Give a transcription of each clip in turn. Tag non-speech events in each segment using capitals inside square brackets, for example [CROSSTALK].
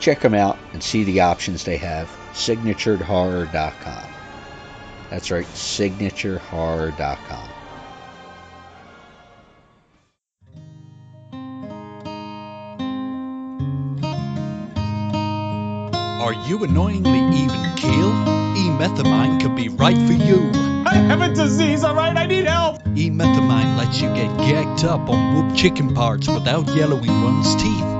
check them out and see the options they have. SignaturedHorror.com. That's right, SignatureHorror.com. Are you annoyingly even keel? E-methamine could be right for you. I have a disease, alright? I need help! E-methamine lets you get gagged up on whoop chicken parts without yellowing one's teeth.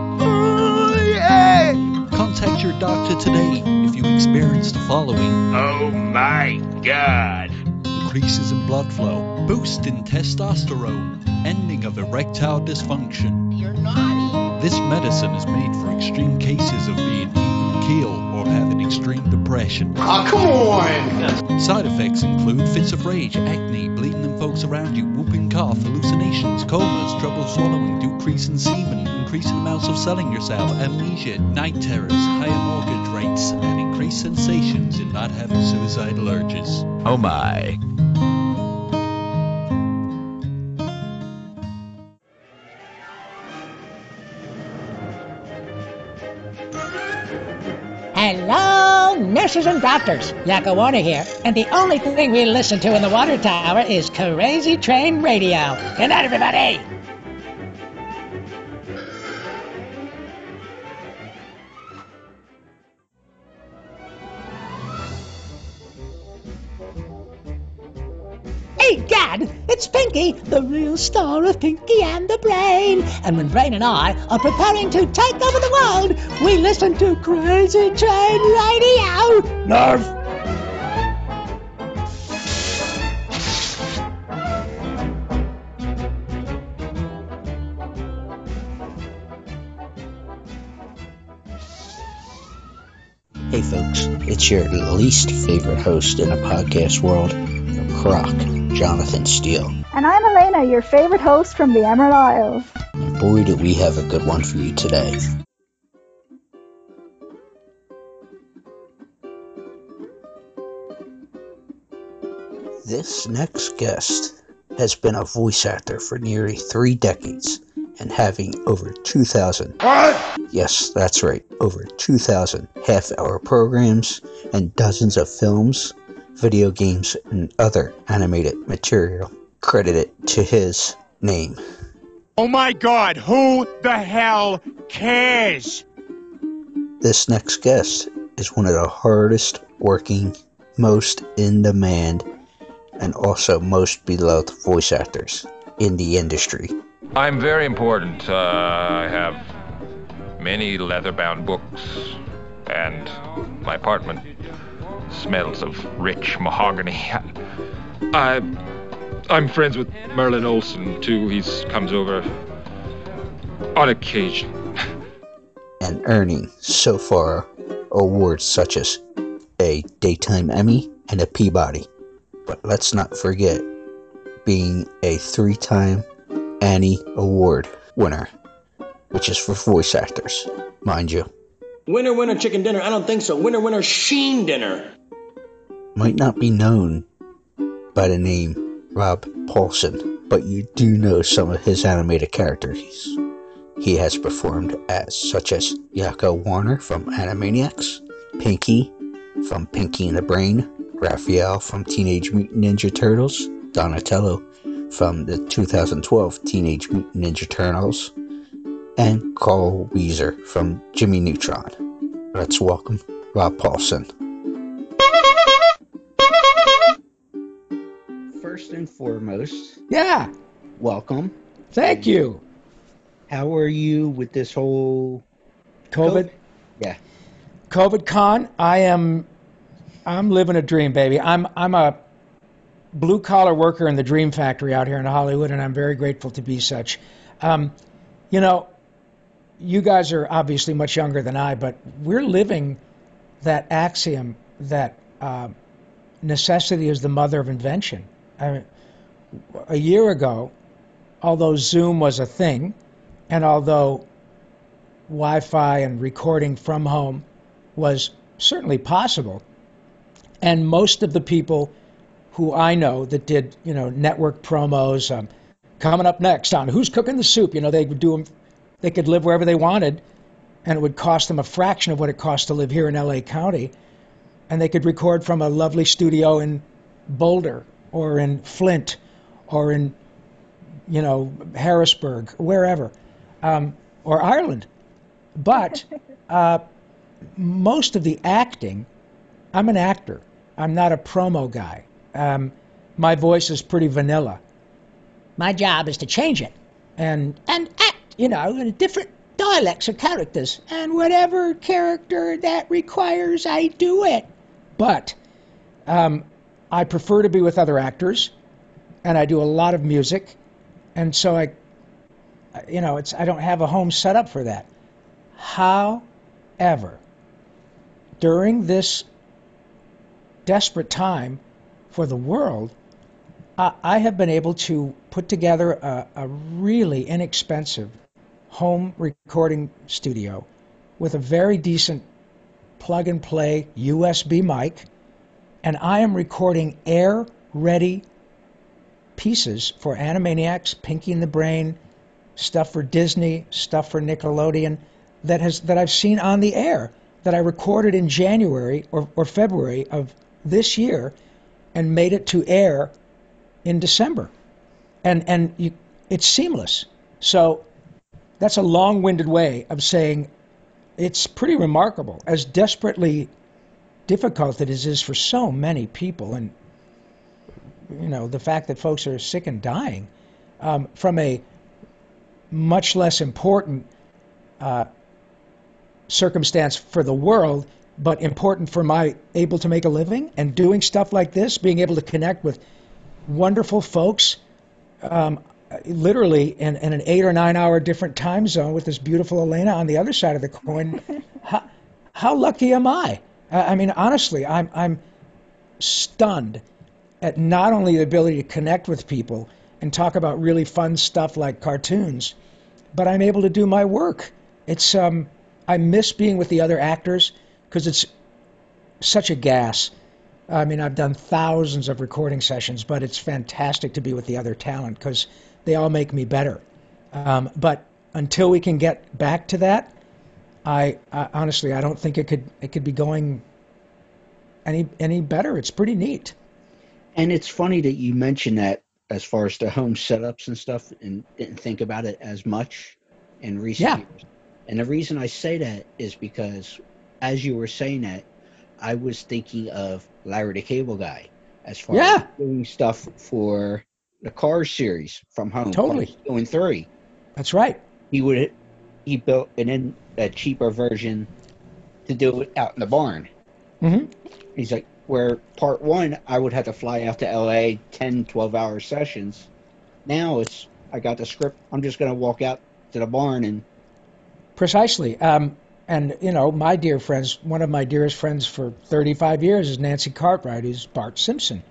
Contact your doctor today if you experience the following. Oh my god! Increases in blood flow, boost in testosterone, ending of erectile dysfunction. You're naughty. This medicine is made for extreme cases of being even keel or having extreme depression. Oh, come on! Side effects include fits of rage, acne, bleeding in folks around you, whooping cough, hallucinations, comas, trouble swallowing, decrease in semen, increasing amounts of selling yourself, amnesia, night terrors, higher mortgage rates, and increased sensations in not having suicidal urges. Oh my. Hello, nurses and doctors. Yakko Warner here, and the only thing we listen to in the water tower is Crazy Train Radio. Good night, everybody. The real star of Pinky and the Brain. And when Brain and I are preparing to take over the world, we listen to Crazy Train Radio. Nerve! Hey folks, it's your least favorite host in the podcast world, Croc, Jonathan Steele. And I'm Elena, your favorite host from the Emerald Isles. And boy, do we have a good one for you today. This next guest has been a voice actor for nearly three decades and having over 2,000. Yes, that's right, over 2,000 half hour programs and dozens of films, video games, and other animated material credited to his name. Oh my god, who the hell cares? This next guest is one of the hardest working, most in demand, and also most beloved voice actors in the industry. I'm very important. Uh, I have many leather bound books, and my apartment smells of rich mahogany. I, I'm friends with Merlin Olsen, too. He comes over on occasion. and earning so far awards such as a Daytime Emmy and a Peabody. But let's not forget being a three time Annie Award winner, which is for voice actors, mind you. Winner, winner, chicken dinner. I don't think so. Winner, winner, sheen dinner. Might not be known by the name Rob Paulsen, but you do know some of his animated characters he has performed as, such as Yakko Warner from Animaniacs, Pinky from Pinky and the Brain, Raphael from Teenage Mutant Ninja Turtles, Donatello from the 2012 Teenage Mutant Ninja Turtles, and Carl Wheezer from Jimmy Neutron. Let's welcome Rob Paulsen. First and foremost, Yeah, welcome. thank you. How are you with this whole COVID, Yeah. COVID con. I am, I'm living a dream, baby. I'm, I'm a blue collar worker in the dream factory out here in Hollywood, and I'm very grateful to be such. Um, you know, you guys are obviously much younger than I, but we're living that axiom that uh, necessity is the mother of invention. I mean, a year ago, although Zoom was a thing, and although Wi Fi and recording from home was certainly possible, and most of the people who I know that did, you know, network promos, um, coming up next on Who's Cooking the Soup, you know, they would do them, they could live wherever they wanted, and it would cost them a fraction of what it costs to live here in LA County, and they could record from a lovely studio in Boulder or in Flint or in, you know, Harrisburg, wherever, um, or Ireland. But [LAUGHS] uh, most of the acting, I'm an actor. I'm not a promo guy. Um, my voice is pretty vanilla. My job is to change it and and act, you know, in different dialects or characters, and whatever character that requires, I do it. But um, I prefer to be with other actors, and I do a lot of music, and so I, you know, it's I don't have a home set up for that. However, during this desperate time for the world, I, I have been able to put together a, a really inexpensive home recording studio with a very decent plug and play USB mic, and I am recording air ready pieces for Animaniacs, Pinky and the Brain, stuff for Disney, stuff for Nickelodeon that has that I've seen on the air. that I recorded in January or, or February of this year and made it to air in December. And, and you, it's seamless. So that's a long winded way of saying it's pretty remarkable, as desperately difficult it is for so many people. And, you know, the fact that folks are sick and dying um, from a much less important uh, circumstance for the world, but important for my able to make a living and doing stuff like this, being able to connect with wonderful folks, um, literally in, in, an eight or nine hour different time zone with this beautiful Elena on the other side of the coin. [LAUGHS] how, how, lucky am I? I mean, honestly, I'm, I'm stunned at not only the ability to connect with people and talk about really fun stuff like cartoons, but I'm able to do my work. It's um, I miss being with the other actors because it's such a gas. I mean, I've done thousands of recording sessions, but it's fantastic to be with the other talent because they all make me better. Um, but until we can get back to that, I, I, honestly I don't think it could it could be going any any better. It's pretty neat. And it's funny that you mentioned that as far as the home setups and stuff, and didn't think about it as much in recent yeah. years. And the reason I say that is because as you were saying that, I was thinking of Larry the Cable Guy as far yeah. as doing stuff for the Cars series from home. Totally. And three. That's right. He would he built an in, a cheaper version to do it out in the barn. Mm-hmm. He's like, where part one, I would have to fly out to LA 10, 12 hour sessions. Now it's, I got the script. I'm just going to walk out to the barn and. Precisely. Um, and, you know, my dear friends, one of my dearest friends for 35 years is Nancy Cartwright, who's Bart Simpson.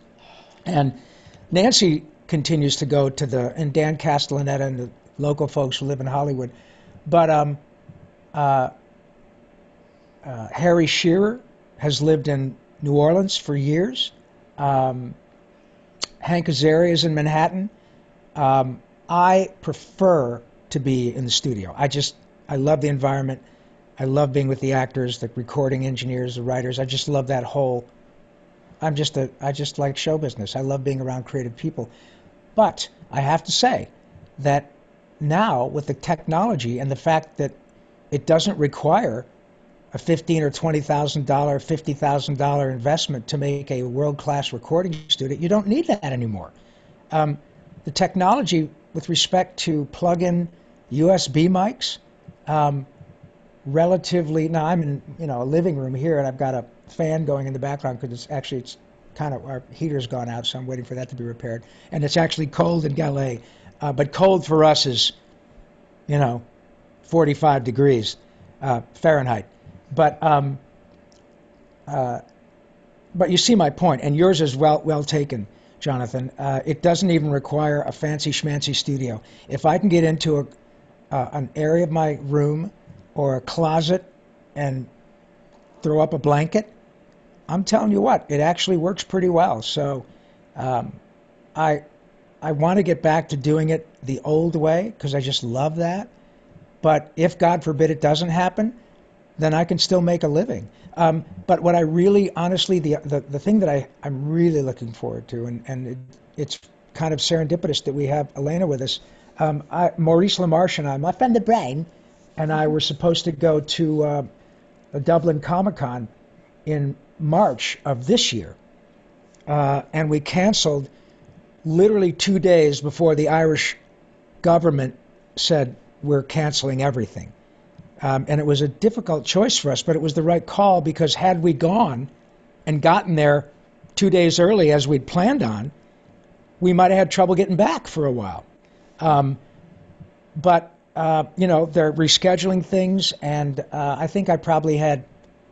And Nancy continues to go to the, and Dan Castellaneta and the local folks who live in Hollywood. But um, uh, uh, Harry Shearer has lived in New Orleans for years. Um, Hank Azaria is in Manhattan. Um, I prefer to be in the studio. I just I love the environment. I love being with the actors, the recording engineers, the writers. I just love that whole. I'm just a I just like show business. I love being around creative people. But I have to say that now with the technology and the fact that it doesn't require a fifteen or twenty thousand dollar, fifty thousand dollar investment to make a world class recording studio. You don't need that anymore. Um, the technology with respect to plug-in USB mics, um, relatively. Now I'm in you know a living room here, and I've got a fan going in the background because it's actually it's kind of our heater's gone out, so I'm waiting for that to be repaired. And it's actually cold in Galway, uh, but cold for us is, you know, 45 degrees uh, Fahrenheit. But um, uh, but you see my point, and yours is well well taken, Jonathan. Uh, it doesn't even require a fancy schmancy studio. If I can get into a uh, an area of my room or a closet and throw up a blanket, I'm telling you what, it actually works pretty well. So um, I I want to get back to doing it the old way because I just love that. But if God forbid it doesn't happen, then I can still make a living. Um, but what I really, honestly, the, the, the thing that I, I'm really looking forward to, and, and it, it's kind of serendipitous that we have Elena with us. Um, I, Maurice LaMarche and I, my friend the brain, and I were supposed to go to uh, a Dublin Comic Con in March of this year, uh, and we canceled literally two days before the Irish government said we're canceling everything. Um, and it was a difficult choice for us, but it was the right call because had we gone and gotten there two days early as we'd planned on, we might have had trouble getting back for a while. Um, but, uh, you know, they're rescheduling things, and uh, I think I probably had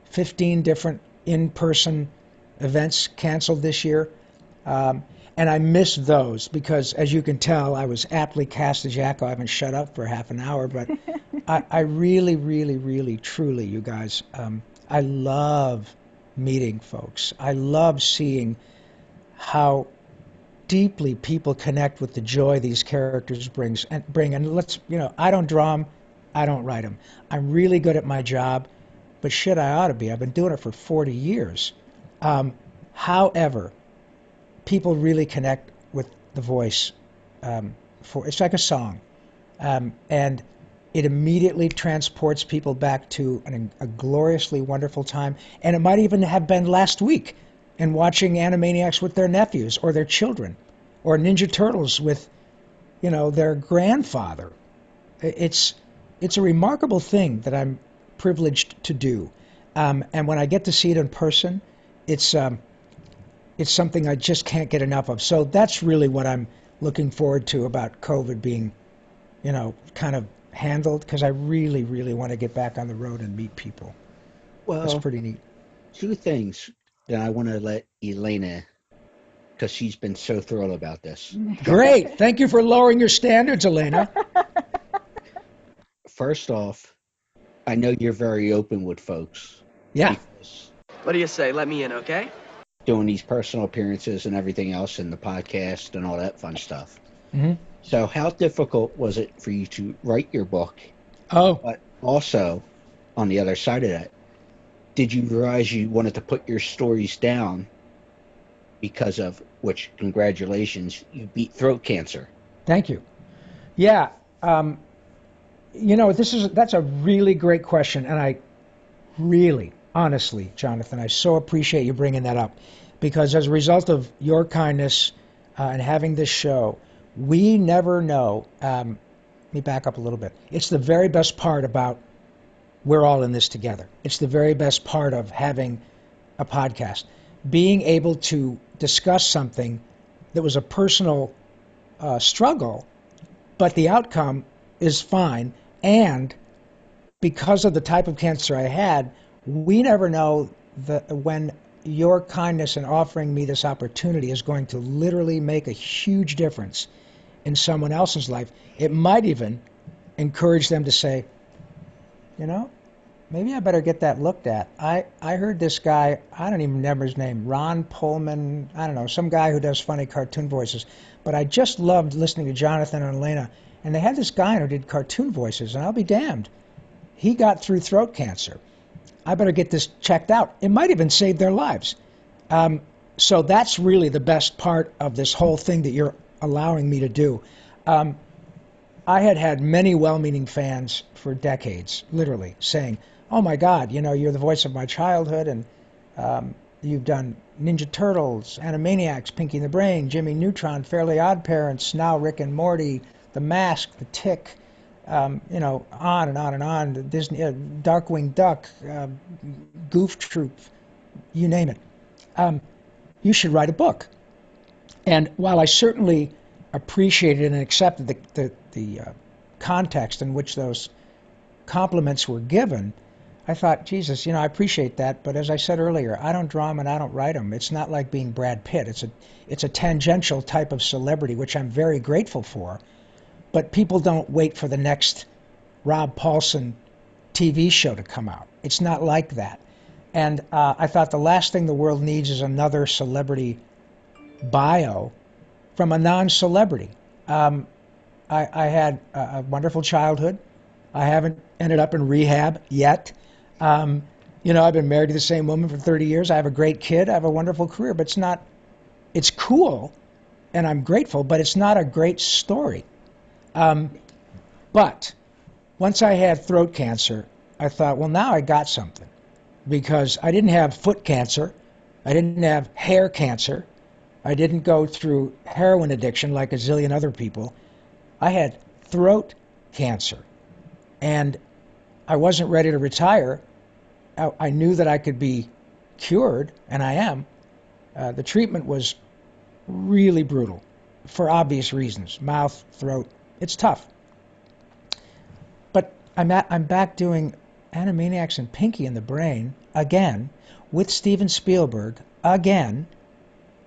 15 different in person events canceled this year. Um, and I miss those because, as you can tell, I was aptly cast as Yakko. I haven't shut up for half an hour, but [LAUGHS] I, I, really, really, really, truly, you guys, um, I love meeting folks. I love seeing how deeply people connect with the joy these characters brings and bring. And let's, you know, I don't draw them, I don't write them. I'm really good at my job, but shit, I ought to be. I've been doing it for 40 years. Um, however, people really connect with the voice. Um, for it's like a song, um, and it immediately transports people back to an, a gloriously wonderful time. And it might even have been last week, and watching Animaniacs with their nephews or their children, or Ninja Turtles with, you know, their grandfather. It's it's a remarkable thing that I'm privileged to do. Um, and when I get to see it in person, it's um, it's something I just can't get enough of. So that's really what I'm looking forward to about COVID being, you know, kind of handled because I really, really want to get back on the road and meet people. Well, that's pretty neat. Two things that I want to let Elena, because she's been so thrilled about this. [LAUGHS] Great. Thank you for lowering your standards, Elena. First off, I know you're very open with folks. Yeah. What do you say? Let me in, okay? Doing these personal appearances and everything else in the podcast and all that fun stuff. Mm-hmm. So, how difficult was it for you to write your book? Oh. But also, on the other side of that, did you realize you wanted to put your stories down because of which, congratulations, you beat throat cancer? Thank you. Yeah. Um, you know, this is that's a really great question, and I really, honestly, Jonathan, I so appreciate you bringing that up because as a result of your kindness uh, and having this show, we never know. Um, let me back up a little bit. It's the very best part about we're all in this together. It's the very best part of having a podcast. Being able to discuss something that was a personal uh, struggle, but the outcome is fine. And because of the type of cancer I had, we never know that when your kindness in offering me this opportunity is going to literally make a huge difference in someone else's life. It might even encourage them to say, you know, maybe I better get that looked at. I, I heard this guy, I don't even remember his name, Ron Pullman, I don't know, some guy who does funny cartoon voices. But I just loved listening to Jonathan and Elena. And they had this guy who did cartoon voices, and I'll be damned. He got through throat cancer. I better get this checked out. It might have even save their lives. Um, so that's really the best part of this whole thing that you're allowing me to do. Um, I had had many well-meaning fans for decades, literally saying, "Oh my God, you know, you're the voice of my childhood, and um, you've done Ninja Turtles, Animaniacs, Pinky and the Brain, Jimmy Neutron, Fairly Odd Parents, now Rick and Morty, The Mask, The Tick." Um, you know, on and on and on. The Disney, uh, Darkwing Duck, uh, Goof Troop, you name it. Um, you should write a book. And while I certainly appreciated and accepted the, the, the uh, context in which those compliments were given, I thought, Jesus, you know, I appreciate that, but as I said earlier, I don't draw them and I don't write them. It's not like being Brad Pitt. It's a it's a tangential type of celebrity, which I'm very grateful for. But people don't wait for the next Rob Paulsen TV show to come out. It's not like that. And uh, I thought the last thing the world needs is another celebrity bio from a non-celebrity. Um, I, I, had a, a, wonderful childhood. I haven't ended up in rehab yet. Um, you know, I've been married to the same woman for 30 years. I have a great kid. I have a wonderful career, but it's not. It's cool, and I'm grateful, but it's not a great story. Um, but once I had throat cancer, I thought, well, now I got something because I didn't have foot cancer, I didn't have hair cancer, I didn't go through heroin addiction like a zillion other people. I had throat cancer, and I wasn't ready to retire. I, I knew that I could be cured, and I am. Uh, the treatment was really brutal for obvious reasons mouth, throat, it's tough. But I'm at, I'm back doing Animaniacs and Pinky in the Brain again with Steven Spielberg again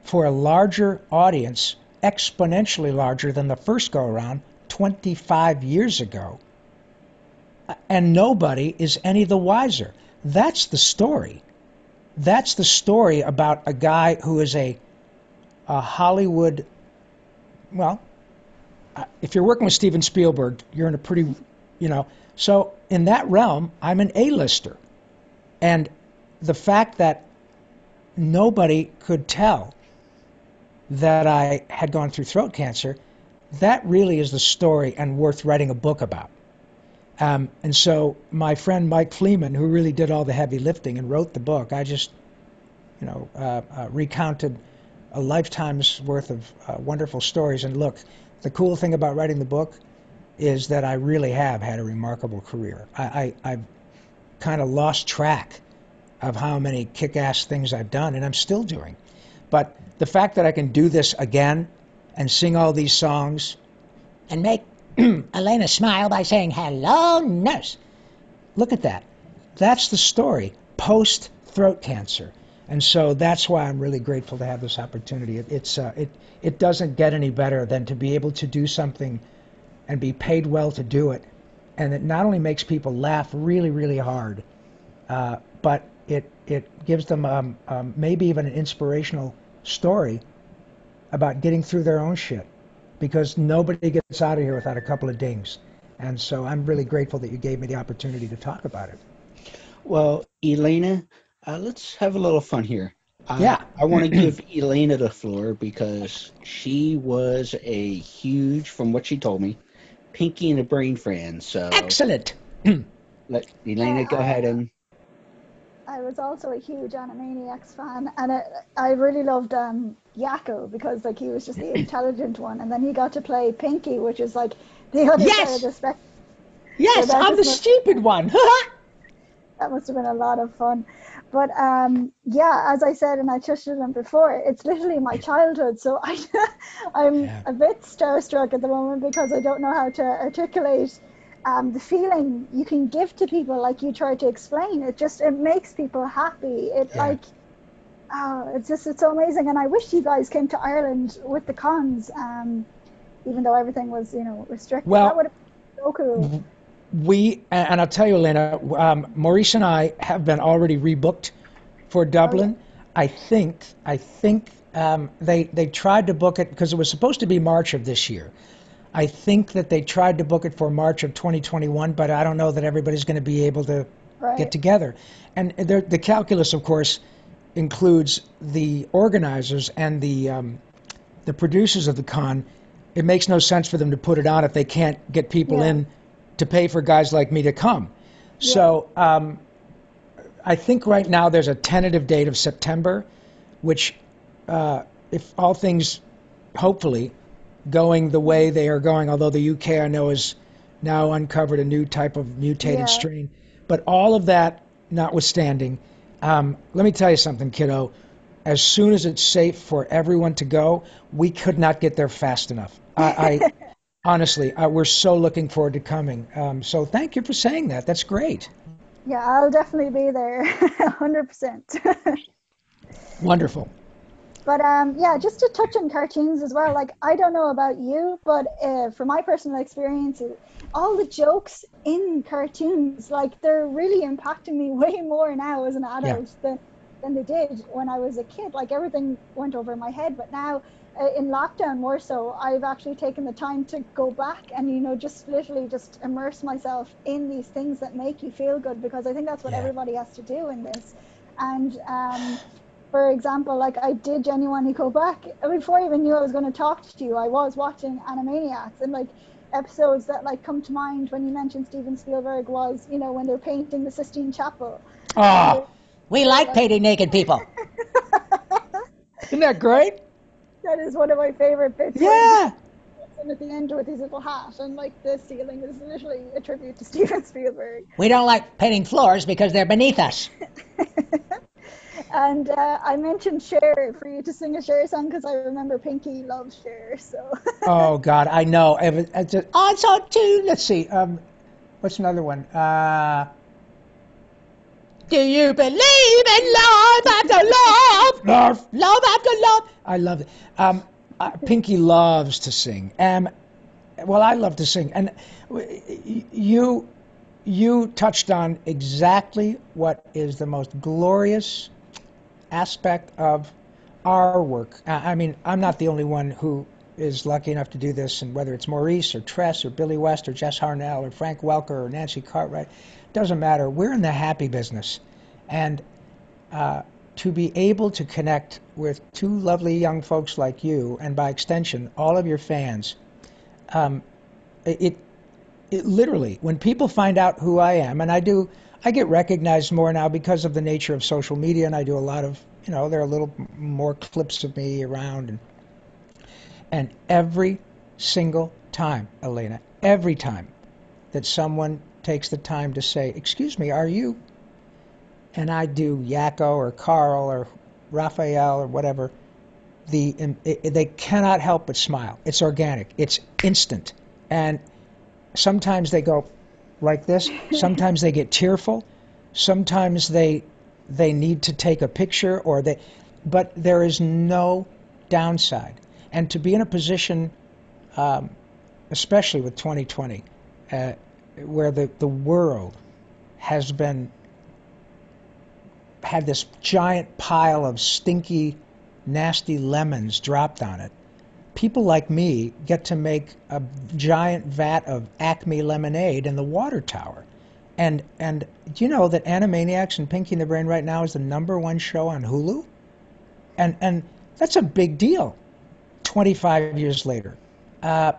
for a larger audience, exponentially larger than the first go around 25 years ago. And nobody is any the wiser. That's the story. That's the story about a guy who is a, a Hollywood, well, if you're working with Steven Spielberg, you're in a pretty, you know. So in that realm, I'm an A-lister. And the fact that nobody could tell that I had gone through throat cancer, that really is the story and worth writing a book about. Um, and so my friend Mike Fleeman, who really did all the heavy lifting and wrote the book, I just, you know, uh, uh, recounted a lifetime's worth of uh, wonderful stories. And look, the cool thing about writing the book is that I really have had a remarkable career. I, I, I've kind of lost track of how many kick-ass things I've done, and I'm still doing. But the fact that I can do this again and sing all these songs and make [CLEARS THROAT] Elena smile by saying, Hello, nurse. Look at that. That's the story post throat cancer. And so that's why I'm really grateful to have this opportunity. It, it's uh, it it doesn't get any better than to be able to do something and be paid well to do it, and it not only makes people laugh really really hard, uh, but it it gives them um, um, maybe even an inspirational story about getting through their own shit, because nobody gets out of here without a couple of dings, and so I'm really grateful that you gave me the opportunity to talk about it. Well, Elena, uh, let's have a little fun here. Uh, Yeah. I want to give [CLEARS THROAT] Elena the floor because she was a huge, from what she told me, Pinky and the Brain fan. So Excellent. [CLEARS THROAT] let Elena go ahead and I was also a huge Animaniacs fan, and I, I really loved um, Yakko because like he was just the [CLEARS THROAT] intelligent one, and then he got to play Pinky, which is like the other side of the spectrum. Yes, So I'm the must- stupid one. [LAUGHS] that must have been a lot of fun. But um, yeah, as I said, and I touched on it before, it's literally my childhood. So I, [LAUGHS] I'm a bit starstruck at the moment because I don't know how to articulate um, the feeling you can give to people, like you try to explain. It just it makes people happy. It like, oh, it's just it's so amazing. And I wish you guys came to Ireland with the cons, um, even though everything was you know restricted. Well- that would have been so cool. We and I'll tell you, Elena, um, Maurice and I have been already rebooked for Dublin. I think I think um, they they tried to book it because it was supposed to be March of this year. I think that they tried to book it for March of 2021, but I don't know that everybody's going to be able to Right. get together. And the, the calculus, of course, includes the organizers and the um, the producers of the con. It makes no sense for them to put it on if they can't get people Yeah. in to pay for guys like me to come. So um, I think right now there's a tentative date of September, which, uh, if all things hopefully going the way they are going, although the UK I know has now uncovered a new type of mutated Yeah. strain. But all of that notwithstanding, um, let me tell you something, kiddo. As soon as it's safe for everyone to go, we could not get there fast enough. I, I [LAUGHS] honestly, uh, we're so looking forward to coming. Um, so thank you for saying that. That's great. Yeah, I'll definitely be there, [LAUGHS] hundred percent. [LAUGHS] Wonderful. But um, yeah, just to touch on cartoons as well. Like I don't know about you, but uh, from my personal experience, all the jokes in cartoons, like they're really impacting me [LAUGHS] way more now as an adult than than they did when I was a kid. Like everything went over my head, but now in lockdown more so, I've actually taken the time to go back and you know just literally just immerse myself in these things that make you feel good because I think that's what everybody has to do in this. And um, for example, like I did genuinely go back before I even knew I was going to talk to you. I was watching Animaniacs and like episodes that like come to mind when you mentioned Steven Spielberg was you know when they're painting the Sistine Chapel. Oh, we like painting naked people. [LAUGHS] Isn't that great? That is one of my favorite bits. Yeah. And at the end with his little hat and like the ceiling is literally a tribute to [LAUGHS] Steven Spielberg. We don't like painting floors because they're beneath us. [LAUGHS] And uh, I mentioned Cher for you to sing a Cher song because I remember Pinky loves Cher. So [LAUGHS] Oh God, I know. If it- It's just, oh, it's on too. Let's see. Um, what's another one? Uh, Do you believe in love after love? Love. Love after love. I love it. Um, uh, Pinky loves to sing. Um, well, I love to sing, and you you touched on exactly what is the most glorious aspect of our work. Uh, I mean, I'm not the only one who is lucky enough to do this, and whether it's Maurice or Tress or Billy West or Jess Harnell or Frank Welker or Nancy Cartwright, doesn't matter. We're in the happy business, And uh, to be able to connect with two lovely young folks like you, and by extension, all of your fans, um, it, it literally, when people find out who I am, and I do, I get recognized more now because of the nature of social media, and I do a lot of, you know, there are a little more clips of me around, and and every single time, Elena, every time that someone takes the time to say, "Excuse me, are you?" and I do Yakko or Carl or Raphael or whatever, the it, they cannot help but smile. It's organic. It's instant. And sometimes they go like this. [LAUGHS] Sometimes they get tearful. Sometimes they they need to take a picture or they but there is no downside. And to be in a position, um, especially with 2020, uh, where the, the world has been had this giant pile of stinky, nasty lemons dropped on it. People like me get to make a giant vat of Acme lemonade in the water tower. And and do you know that Animaniacs and Pinky the Brain right now is the number one show on Hulu? And and that's a big deal. 25 years later, uh,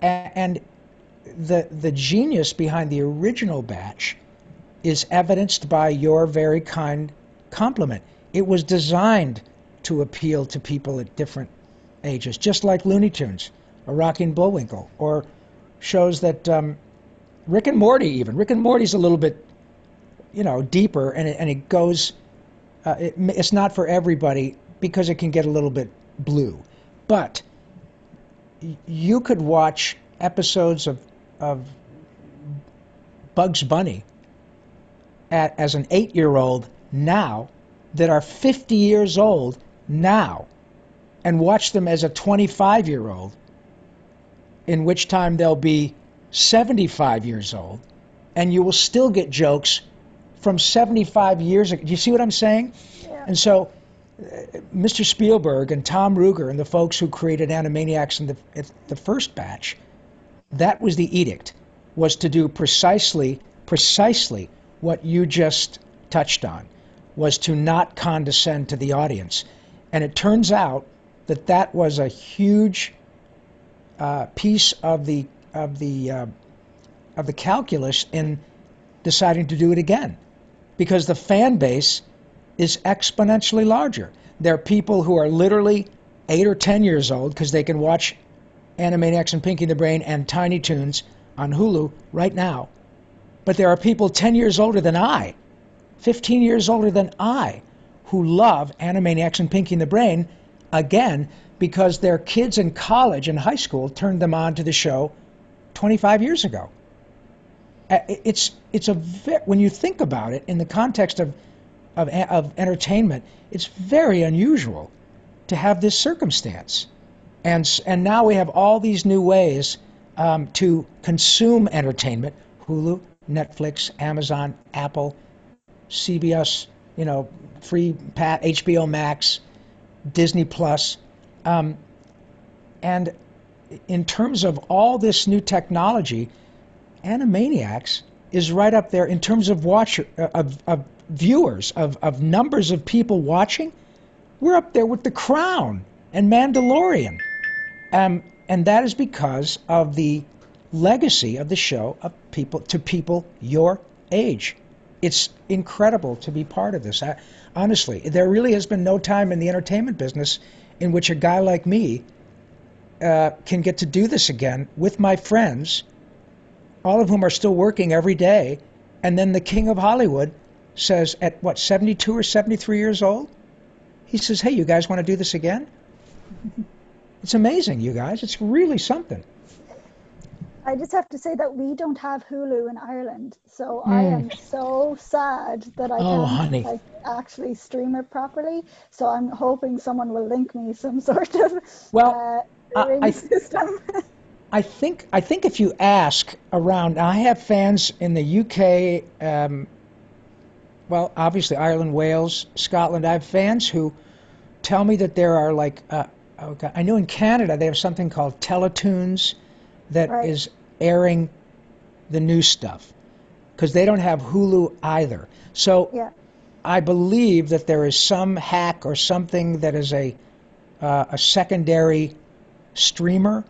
and the the genius behind the original batch is evidenced by your very kind compliment. It was designed to appeal to people at different ages, just like Looney Tunes or Rocky and Bullwinkle or shows that um, Rick and Morty even. Rick and Morty's a little bit, you know, deeper and it, and it goes. Uh, it, it's not for everybody because it can get a little bit blue, but you could watch episodes of of Bugs Bunny at, as an eight year old now that are 50 years old now and watch them as a 25 year old, in which time they'll be 75 years old, and you will still get jokes from 75 years ago. Do you see what I'm saying? Yeah. And so, uh, Mr. Spielberg and Tom Ruegger and the folks who created Animaniacs in the, the first batch, that was the edict, was to do precisely, precisely what you just touched on was to not condescend to the audience. And it turns out that that was a huge uh, piece of the of the uh, of the calculus in deciding to do it again, because the fan base is exponentially larger. There are people who are literally eight or ten years old because they can watch Animaniacs and Pinky the Brain and Tiny Toons on Hulu right now but there are people 10 years older than I, 15 years older than I, who love Animaniacs and Pinky the Brain, again, because their kids in college and high school turned them on to the show 25 years ago. Uh, it's, it's a when you think about it in the context of, of, of entertainment, it's very unusual to have this circumstance. And, and now we have all these new ways um, to consume entertainment. Hulu, Netflix, Amazon, Apple, CBS, you know, free pat HBO Max, Disney Plus, um, and in terms of all this new technology, Animaniacs is right up there in terms of watcher uh, of, of viewers of, of numbers of people watching. We're up there with The Crown and Mandalorian, um, and that is because of the legacy of the show of people to people your age. It's incredible to be part of this. I, honestly, there really has been no time in the entertainment business in which a guy like me uh, can get to do this again with my friends, all of whom are still working every day. And then the king of Hollywood says, at what, 72 or 73 years old? He says, hey, you guys want to do this again? It's amazing, you guys. It's really something. I just have to say that we don't have Hulu in Ireland, so mm. I am hmm. so sad that I oh, can't like, actually stream it properly. So I'm hoping someone will link me some [LAUGHS] sort of well, uh, I, system. [LAUGHS] I think I think if you ask around, I have fans in the UK. Um, well, obviously Ireland, Wales, Scotland. I have fans who tell me that there are like, uh, okay, I know in Canada they have something called Teletoons that right. is airing the new stuff because they don't have Hulu either. So yeah. I believe that there is some hack or something that is a uh, a secondary streamer.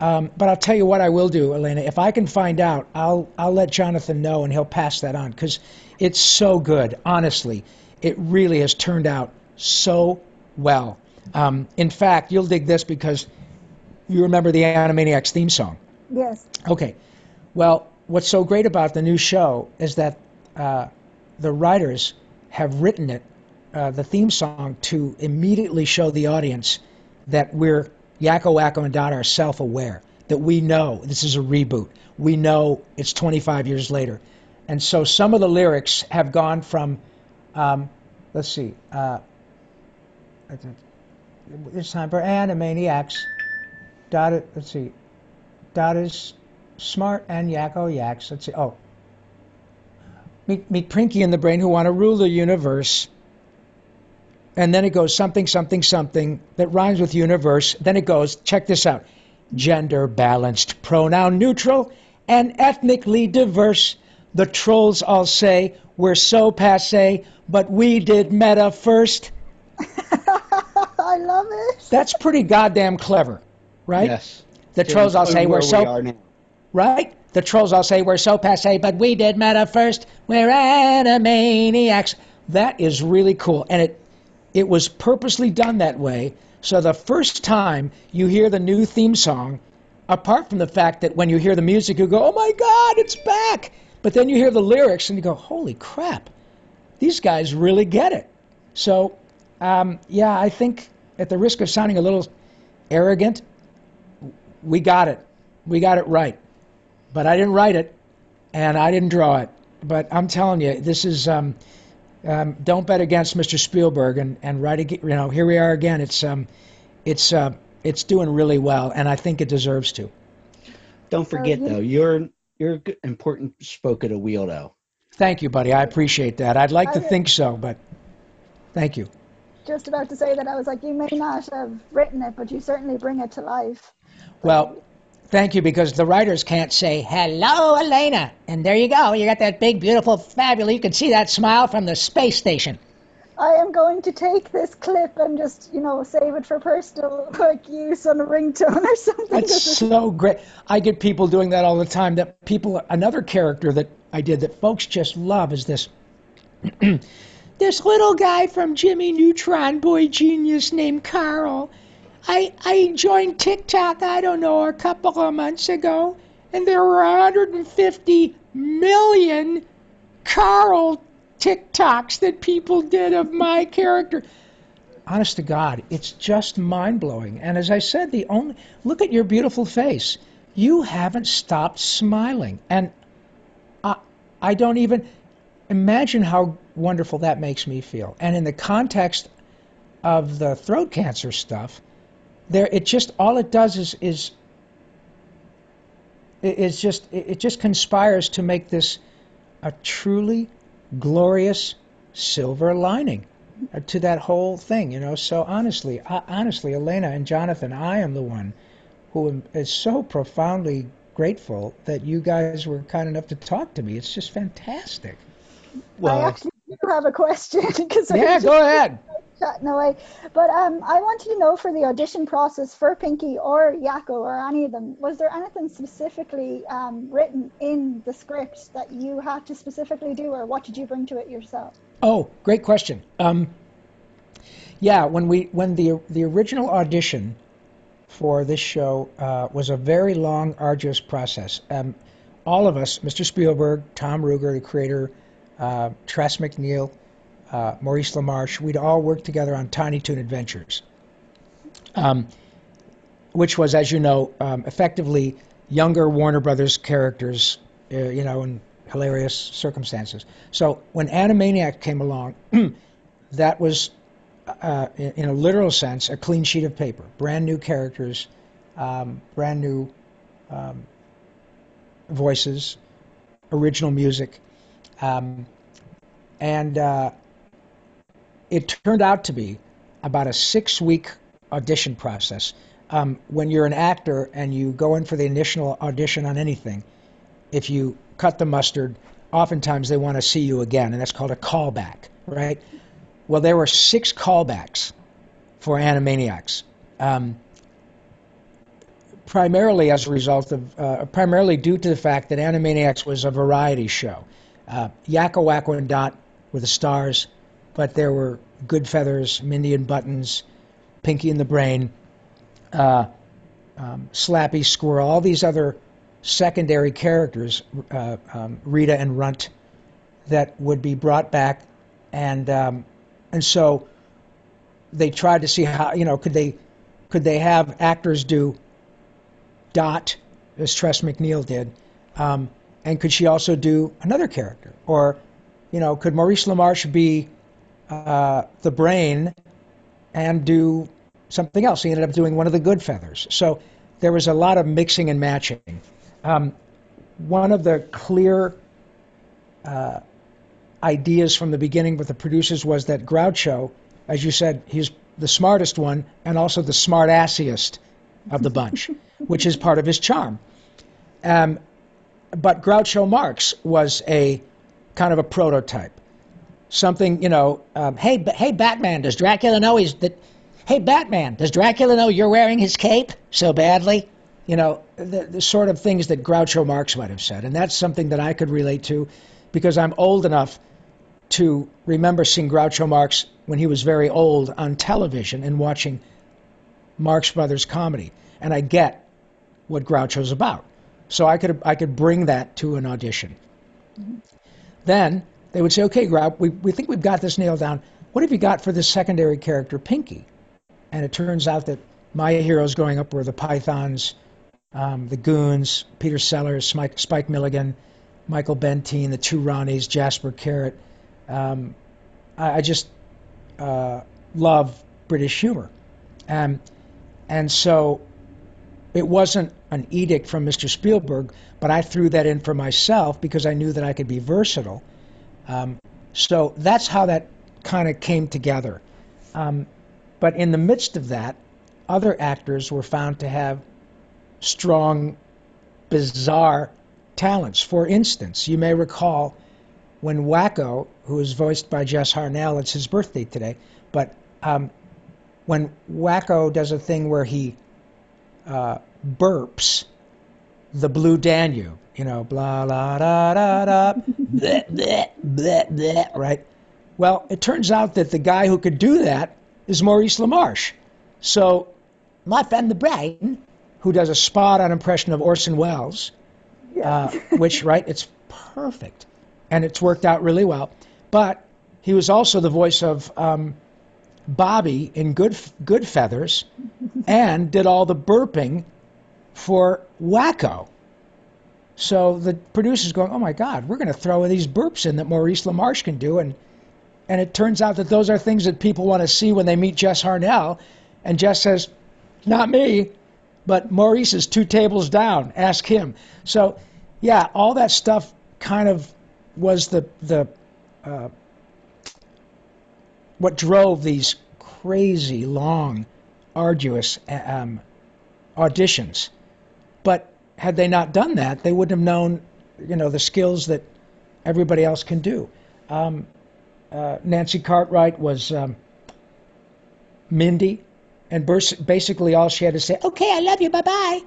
Um, but I'll tell you what I will do, Elena. If I can find out, I'll I'll let Jonathan know and he'll pass that on because it's so good. Honestly, it really has turned out so well. Um, in fact, you'll dig this because you remember the Animaniacs theme song. Yes. Okay. Well, what's so great about the new show is that uh, the writers have written it, uh, the theme song, to immediately show the audience that we're Yakko, Wakko, and Dot are self-aware that we know this is a reboot. We know it's 25 years later, and so some of the lyrics have gone from, um, let's see, uh, it's time for Animaniacs. Dot, let's see, Dot is smart and Yakko oh, yaks. Let's see. Oh, meet meet Pinky and the Brain who want to rule the universe. And then it goes something, something, something that rhymes with universe. Then it goes, check this out gender balanced, pronoun neutral, and ethnically diverse. The trolls all say, we're so passe, but we did meta first. [LAUGHS] I love it. That's pretty goddamn clever, right? Yes. The To trolls all say, we're so. we. Right? The trolls all say, we're so passe, but we did meta first. We're animaniacs. That is really cool. And it it was purposely done that way. So the first time you hear the new theme song, apart from the fact that when you hear the music, you go, oh my God, it's back. But then you hear the lyrics and you go, holy crap, these guys really get it. So, um, yeah, I think at the risk of sounding a little arrogant, we got it. We got it right. But I didn't write it and I didn't draw it. But I'm telling you, this is. Um, um, don't bet against Mr. Spielberg and and right ag- you know here we are again. It's um, it's uh, it's doing really well, and I think it deserves to. Don't forget you- though, you're you're a important spoke at a wheel though. Thank you, buddy. I appreciate that. I'd like to I- think so, but thank you. Just about to say that I was like, you may not have written it, but you certainly bring it to life. Well, thank you because the writers can't say Hello, Elena. And there you go. You got that big, beautiful, fabulous. You can see that smile from the space station. I am going to take this clip and just, you know, save it for personal like use on a ringtone or something. That's so great. I get people doing that all the time. That people, another character that I did that folks just love is this. [CLEARS THROAT] this little guy from Jimmy Neutron Boy Genius named Carl. I I joined TikTok. I don't know a couple of months ago, and there were 150 million Carl TikToks that people did of my character honest to God, it's just mind blowing. And as I said, the only look at your beautiful face. You haven't stopped smiling, and I, I don't even imagine how wonderful that makes me feel. And in the context of the throat cancer stuff, there it just all it does is is it- it's just it it just conspires to make this a truly glorious silver lining uh, to that whole thing, you know. So honestly, I, honestly, Elena and Jonathan, I am the one who am, is so profoundly grateful that you guys were kind enough to talk to me. It's just fantastic. I actually do have a question [LAUGHS] because Yeah, go [LAUGHS] ahead. Chatting away, but um, I wanted to know for the audition process for Pinky or Yakko or any of them, was there anything specifically um, written in the script that you had to specifically do, or what did you bring to it yourself? Oh, great question. Um, yeah, when we when the the original audition for this show uh, was a very long, arduous process. Um, all of us, Mr. Spielberg, Tom Ruegger, the creator, uh, Tress MacNeille, uh, Maurice LaMarche, we'd all worked together on Tiny Toon Adventures, um, which was, as you know, um, effectively younger Warner Brothers characters, uh, you know, in hilarious circumstances. So when Animaniac came along, [CLEARS THROAT] that was, uh, in, in a literal sense, a clean sheet of paper, brand new characters, um, brand new um, voices, original music, um, and uh, it turned out to be about a six-week audition process. Um, when you're an actor and you go in for the initial audition on anything, if you cut the mustard, oftentimes they want to see you again, and that's called a callback. right? Well, there were six callbacks for Animaniacs, um, primarily as a result of, uh, primarily due to the fact that Animaniacs was a variety show. Uh, Yakko, Wakko, and Dot were the stars, but there were Good Feathers, Mindy and Buttons, Pinky and the Brain, uh, um, Slappy, Squirrel, all these other secondary characters, uh, um, Rita and Runt, that would be brought back, and um, and so they tried to see how you know could they could they have actors do Dot as Tress MacNeille did, um, and could she also do another character, or you know could Maurice LaMarche be uh, the brain and do something else? He ended up doing one of the good feathers. So there was a lot of mixing and matching. Um, one of the clear uh, ideas from the beginning with the producers was that Groucho, as you said, he's the smartest one and also the smartassiest of the bunch, [LAUGHS] which is part of his charm. Um, but Groucho Marx was a kind of a prototype. Something, you know, um, hey, hey, Batman, does Dracula know he's that? Hey, Batman, does Dracula know you're wearing his cape so badly? You know, the, the sort of things that Groucho Marx might have said. And that's something that I could relate to because I'm old enough to remember seeing Groucho Marx when he was very old on television and watching Marx Brothers comedy. And I get what Groucho's about. So I could I could bring that to an audition. Mm-hmm. Then they would say, okay, Grouch, we, we think we've got this nailed down. What have you got for this secondary character, Pinky? And it turns out that my heroes growing up were the Pythons, um, the Goons, Peter Sellers, Spike, Spike Milligan, Michael Bentine, the two Ronnies, Jasper Carrott. Um, I, I, just uh, love British humor. Um, and so it wasn't an edict from Mr. Spielberg, but I threw that in for myself because I knew that I could be versatile. Um, so that's how that kind of came together. Um, but in the midst of that, other actors were found to have strong, bizarre talents. For instance, you may recall when Wakko, who is voiced by Jess Harnell, it's his birthday today, but um, when Wakko does a thing where he uh, burps the Blue Danube, you know, blah, blah, da, da, da, bleh, bleh, bleh, bleh, right? Well, it turns out that the guy who could do that is Maurice LaMarche. So, my friend the brain, who does a spot on impression of Orson Welles, uh, which, right, it's perfect. And it's worked out really well. But he was also the voice of um, Bobby in Good, Good Feathers [LAUGHS] and did all the burping for Wakko. So the producer's going, oh my God, we're going to throw these burps in that Maurice LaMarche can do. And, and it turns out that those are things that people want to see when they meet Jess Harnell. And Jess says, not me, but Maurice is two tables down. Ask him. So, yeah, all that stuff kind of was the, the uh, what drove these crazy, long, arduous um, auditions. But had they not done that, they wouldn't have known, you know, the skills that everybody else can do. Um, uh, Nancy Cartwright was um, Mindy, and basically all she had to say, "Okay, I love you, bye bye,"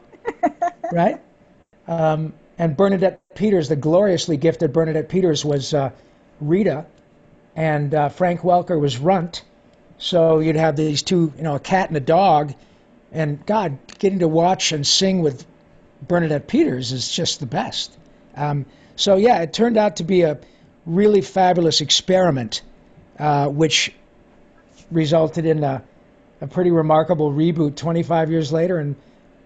[LAUGHS] right? Um, and Bernadette Peters, the gloriously gifted Bernadette Peters, was uh, Rita, and uh, Frank Welker was Runt. So you'd have these two, you know, a cat and a dog, and God, getting to watch and sing with Bernadette Peters is just the best. Um, so yeah, it turned out to be a really fabulous experiment, uh, which resulted in a, a, pretty remarkable reboot 25 years later, and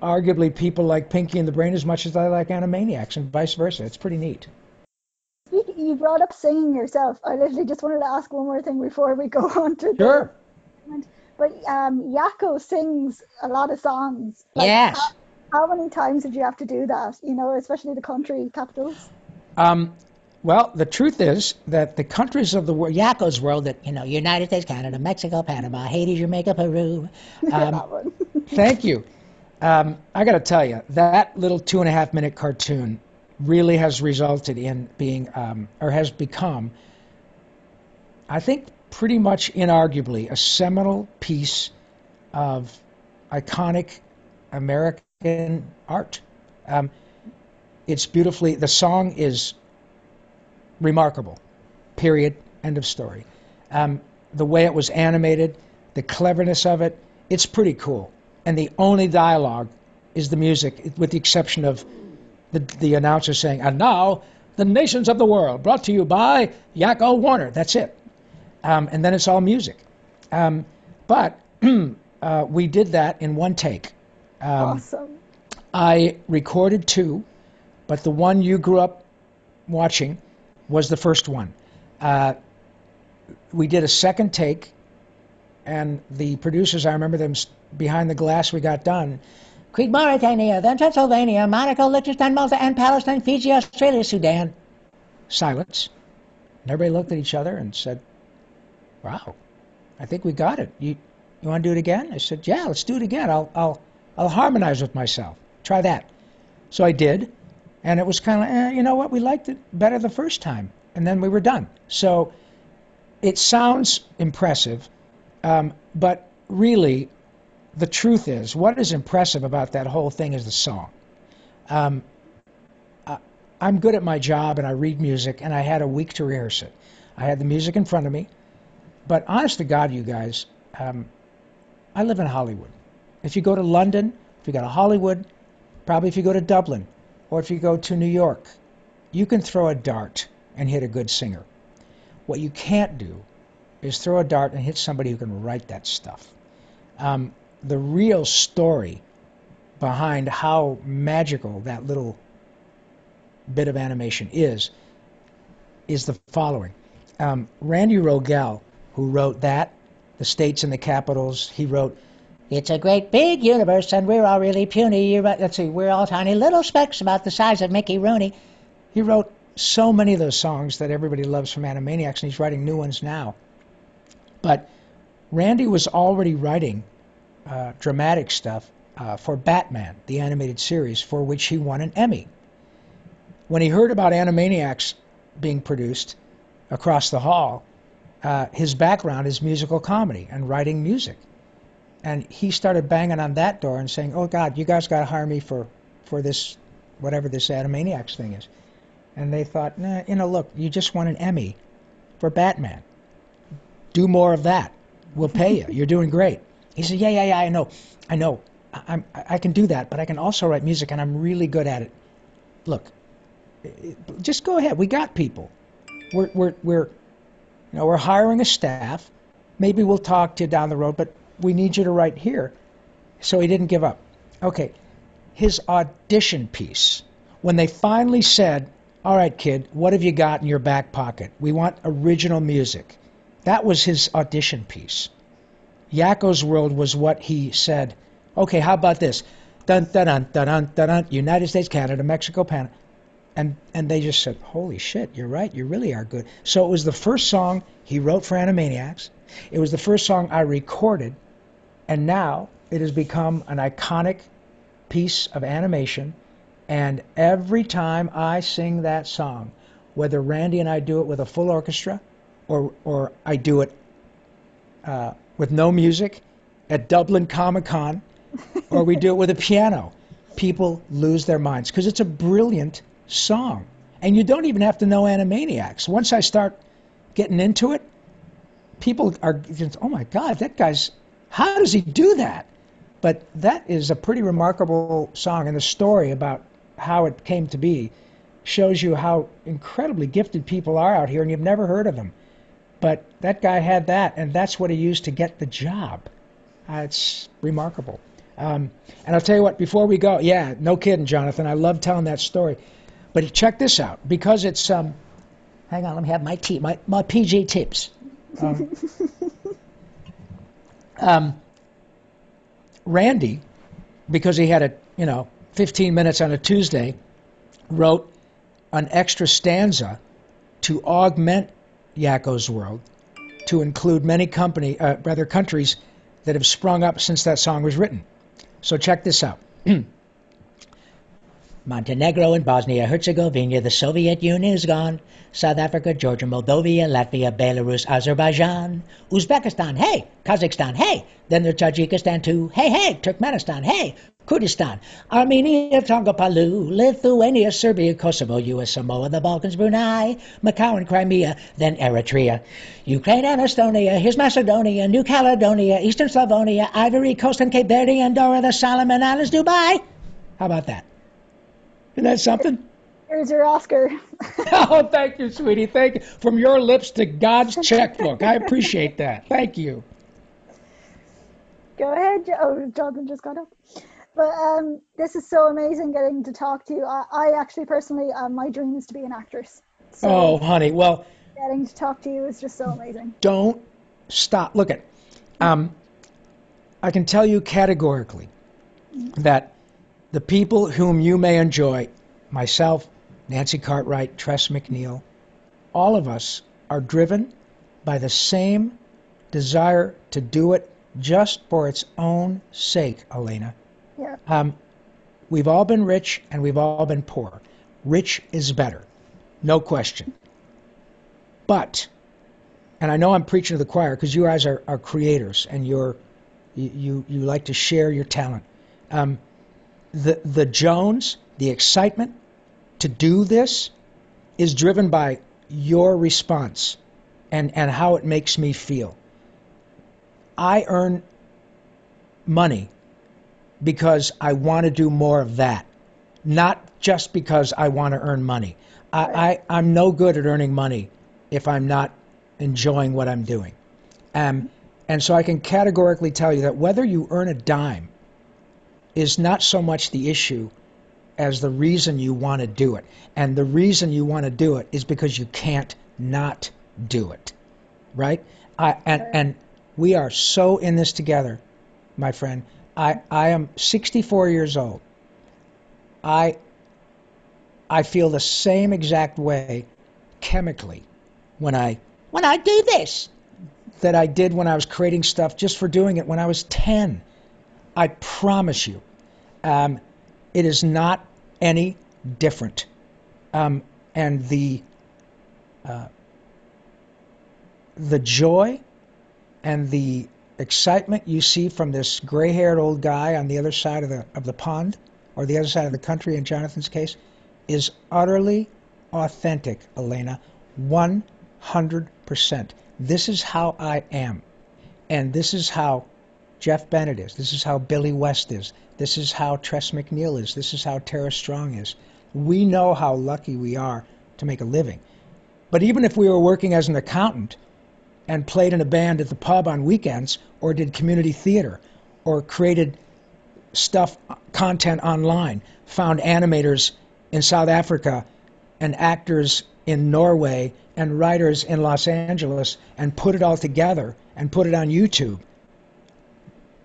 arguably people like Pinky and the Brain as much as I like Animaniacs, and vice versa. It's pretty neat. You brought up singing yourself. I literally just wanted to ask one more thing before we go [LAUGHS] on to sure. The, but um, Yakko sings a lot of songs. Like, yes. How many times did you have to do that? You know, especially the country capitals. Um, well, the truth is that the countries of the world, Yakko's world, that you know, United States, Canada, Mexico, Panama, Haiti, Jamaica, Peru. [LAUGHS] Um, [LAUGHS] thank you. Um, I got to tell you, that little two and a half minute cartoon really has resulted in being, um, or has become, I think pretty much inarguably a seminal piece of iconic American art. Um, it's beautifully, the song is remarkable. Period. End of story. Um, the way it was animated, the cleverness of it, it's pretty cool. And the only dialogue is the music, with the exception of the, the announcer saying, and now the nations of the world, brought to you by Yakko Warner. That's it. Um, and then it's all music. Um, but [CLEARS THROAT] uh, we did that in one take. Um, awesome. I recorded two, but the one you grew up watching was the first one. Uh, we did a second take, and the producers, I remember them behind the glass we got done. Crete, Mauritania, then Transylvania, Monaco, Liechtenstein, Malta, and Palestine, Fiji, Australia, Sudan. Silence. And everybody looked at each other and said, Wow, I think we got it. You, you want to do it again? I said, Yeah, let's do it again. I'll, I'll, I'll harmonize with myself. Try that. So I did, and it was kind of eh, you know what? We liked it better the first time, and then we were done. So it sounds impressive, um, but really, the truth is, what is impressive about that whole thing is the song. Um, I, I'm good at my job, and I read music, and I had a week to rehearse it. I had the music in front of me, but honest to God, you guys, um, I live in Hollywood. If you go to London, if you go to Hollywood, probably if you go to Dublin, or if you go to New York, you can throw a dart and hit a good singer. What you can't do is throw a dart and hit somebody who can write that stuff. Um, the real story behind how magical that little bit of animation is is the following. Um, Randy Rogel, who wrote that, The States and the Capitals, he wrote it's a great big universe, and we're all really puny. Let's see, we're all tiny little specks about the size of Mickey Rooney. He wrote so many of those songs that everybody loves from Animaniacs, and he's writing new ones now. But Randy was already writing uh, dramatic stuff uh, for Batman, the animated series, for which he won an Emmy. When he heard about Animaniacs being produced across the hall, uh, his background is musical comedy and writing music and he started banging on that door and saying, "Oh God, you guys got to hire me for for this whatever this Animaniacs thing is." And they thought, nah, you know, look, you just won an Emmy for Batman. Do more of that. We'll pay you. You're doing great. He said, "Yeah, yeah, yeah. I know, I know. I, I'm I can do that, but I can also write music, and I'm really good at it. Look, just go ahead. We got people. We're we're we're you know we're hiring a staff. Maybe we'll talk to you down the road, but we need you to write here. So he didn't give up. Okay, his audition piece. When they finally said, All right, kid, what have you got in your back pocket? We want original music. That was his audition piece. Yakko's World was what he said. Okay, how about this? Dun dun dun dun dun dun, dun United States, Canada, Mexico, Panama. And and they just said, Holy shit, you're right, you really are good. So it was the first song he wrote for Animaniacs. It was the first song I recorded and now it has become an iconic piece of animation. And every time I sing that song, whether Randy and I do it with a full orchestra or, or I do it uh, with no music at Dublin Comic Con [LAUGHS] or we do it with a piano, people lose their minds because it's a brilliant song. And you don't even have to know Animaniacs. Once I start getting into it, people are oh my God, that guy's how does he do that? But that is a pretty remarkable song, and the story about how it came to be shows you how incredibly gifted people are out here, and you've never heard of them. But that guy had that, and that's what he used to get the job. Uh, it's remarkable. Um, and I'll tell you what, before we go, yeah, no kidding, Jonathan. I love telling that story. But check this out, because it's um, hang on, let me have my tea, my my PG tips. Um, [LAUGHS] um, Randy, because he had a you know 15 minutes on a Tuesday, wrote an extra stanza to augment Yakko's world to include many company, uh, rather countries that have sprung up since that song was written. So check this out. [CLEARS THROAT] Montenegro and Bosnia Herzegovina, the Soviet Union is gone. South Africa, Georgia, Moldova, Latvia, Belarus, Azerbaijan, Uzbekistan, hey, Kazakhstan, hey, then there's Tajikistan too, hey, hey, Turkmenistan, hey, Kurdistan, Armenia, Tonga, Palau, Lithuania, Serbia, Kosovo, US Samoa, the Balkans, Brunei, Macau and Crimea, then Eritrea, Ukraine and Estonia, here's Macedonia, New Caledonia, Eastern Slavonia, Ivory Coast and Cape Verde, Andorra, the Solomon Islands, Dubai. How about that? Isn't that something? Here's your Oscar. [LAUGHS] oh, thank you, sweetie. Thank you. From your lips to God's checkbook. I appreciate that. Thank you. Go ahead. Oh, Jonathan just got up. But um, this is so amazing getting to talk to you. I, I actually personally, uh, my dream is to be an actress. So Oh, honey. Well, getting to talk to you is just so amazing. don't stop. Look at, um, I can tell you categorically that the people whom you may enjoy, myself, Nancy Cartwright, Tress MacNeille, all of us are driven by the same desire to do it just for its own sake, Elena. Yeah. Um, we've all been rich and we've all been poor. Rich is better, no question. But, and I know I'm preaching to the choir because you guys are, are creators and you're, you, you, you like to share your talent. Um, the, the Jones, the excitement to do this is driven by your response and, and how it makes me feel. I earn money because I want to do more of that, not just because I want to earn money. I, I, I'm no good at earning money if I'm not enjoying what I'm doing. Um, and so I can categorically tell you that whether you earn a dime is not so much the issue as the reason you want to do it. And the reason you want to do it is because you can't not do it. Right? I, and, and we are so in this together, my friend. I, I am 64 years old. I, I feel the same exact way chemically when I When I do this, that I did when I was creating stuff just for doing it when I was 10. I promise you, um, it is not any different. Um, and the uh, the joy and the excitement you see from this gray-haired old guy on the other side of the of the pond or the other side of the country in Jonathan's case is utterly authentic, Elena. 100%. This is how I am. And this is how Jeff Bennett is. This is how Billy West is. This is how Tress MacNeille is. This is how Tara Strong is. We know how lucky we are to make a living. But even if we were working as an accountant and played in a band at the pub on weekends or did community theater or created stuff, content online, found animators in South Africa and actors in Norway and writers in Los Angeles and put it all together and put it on YouTube,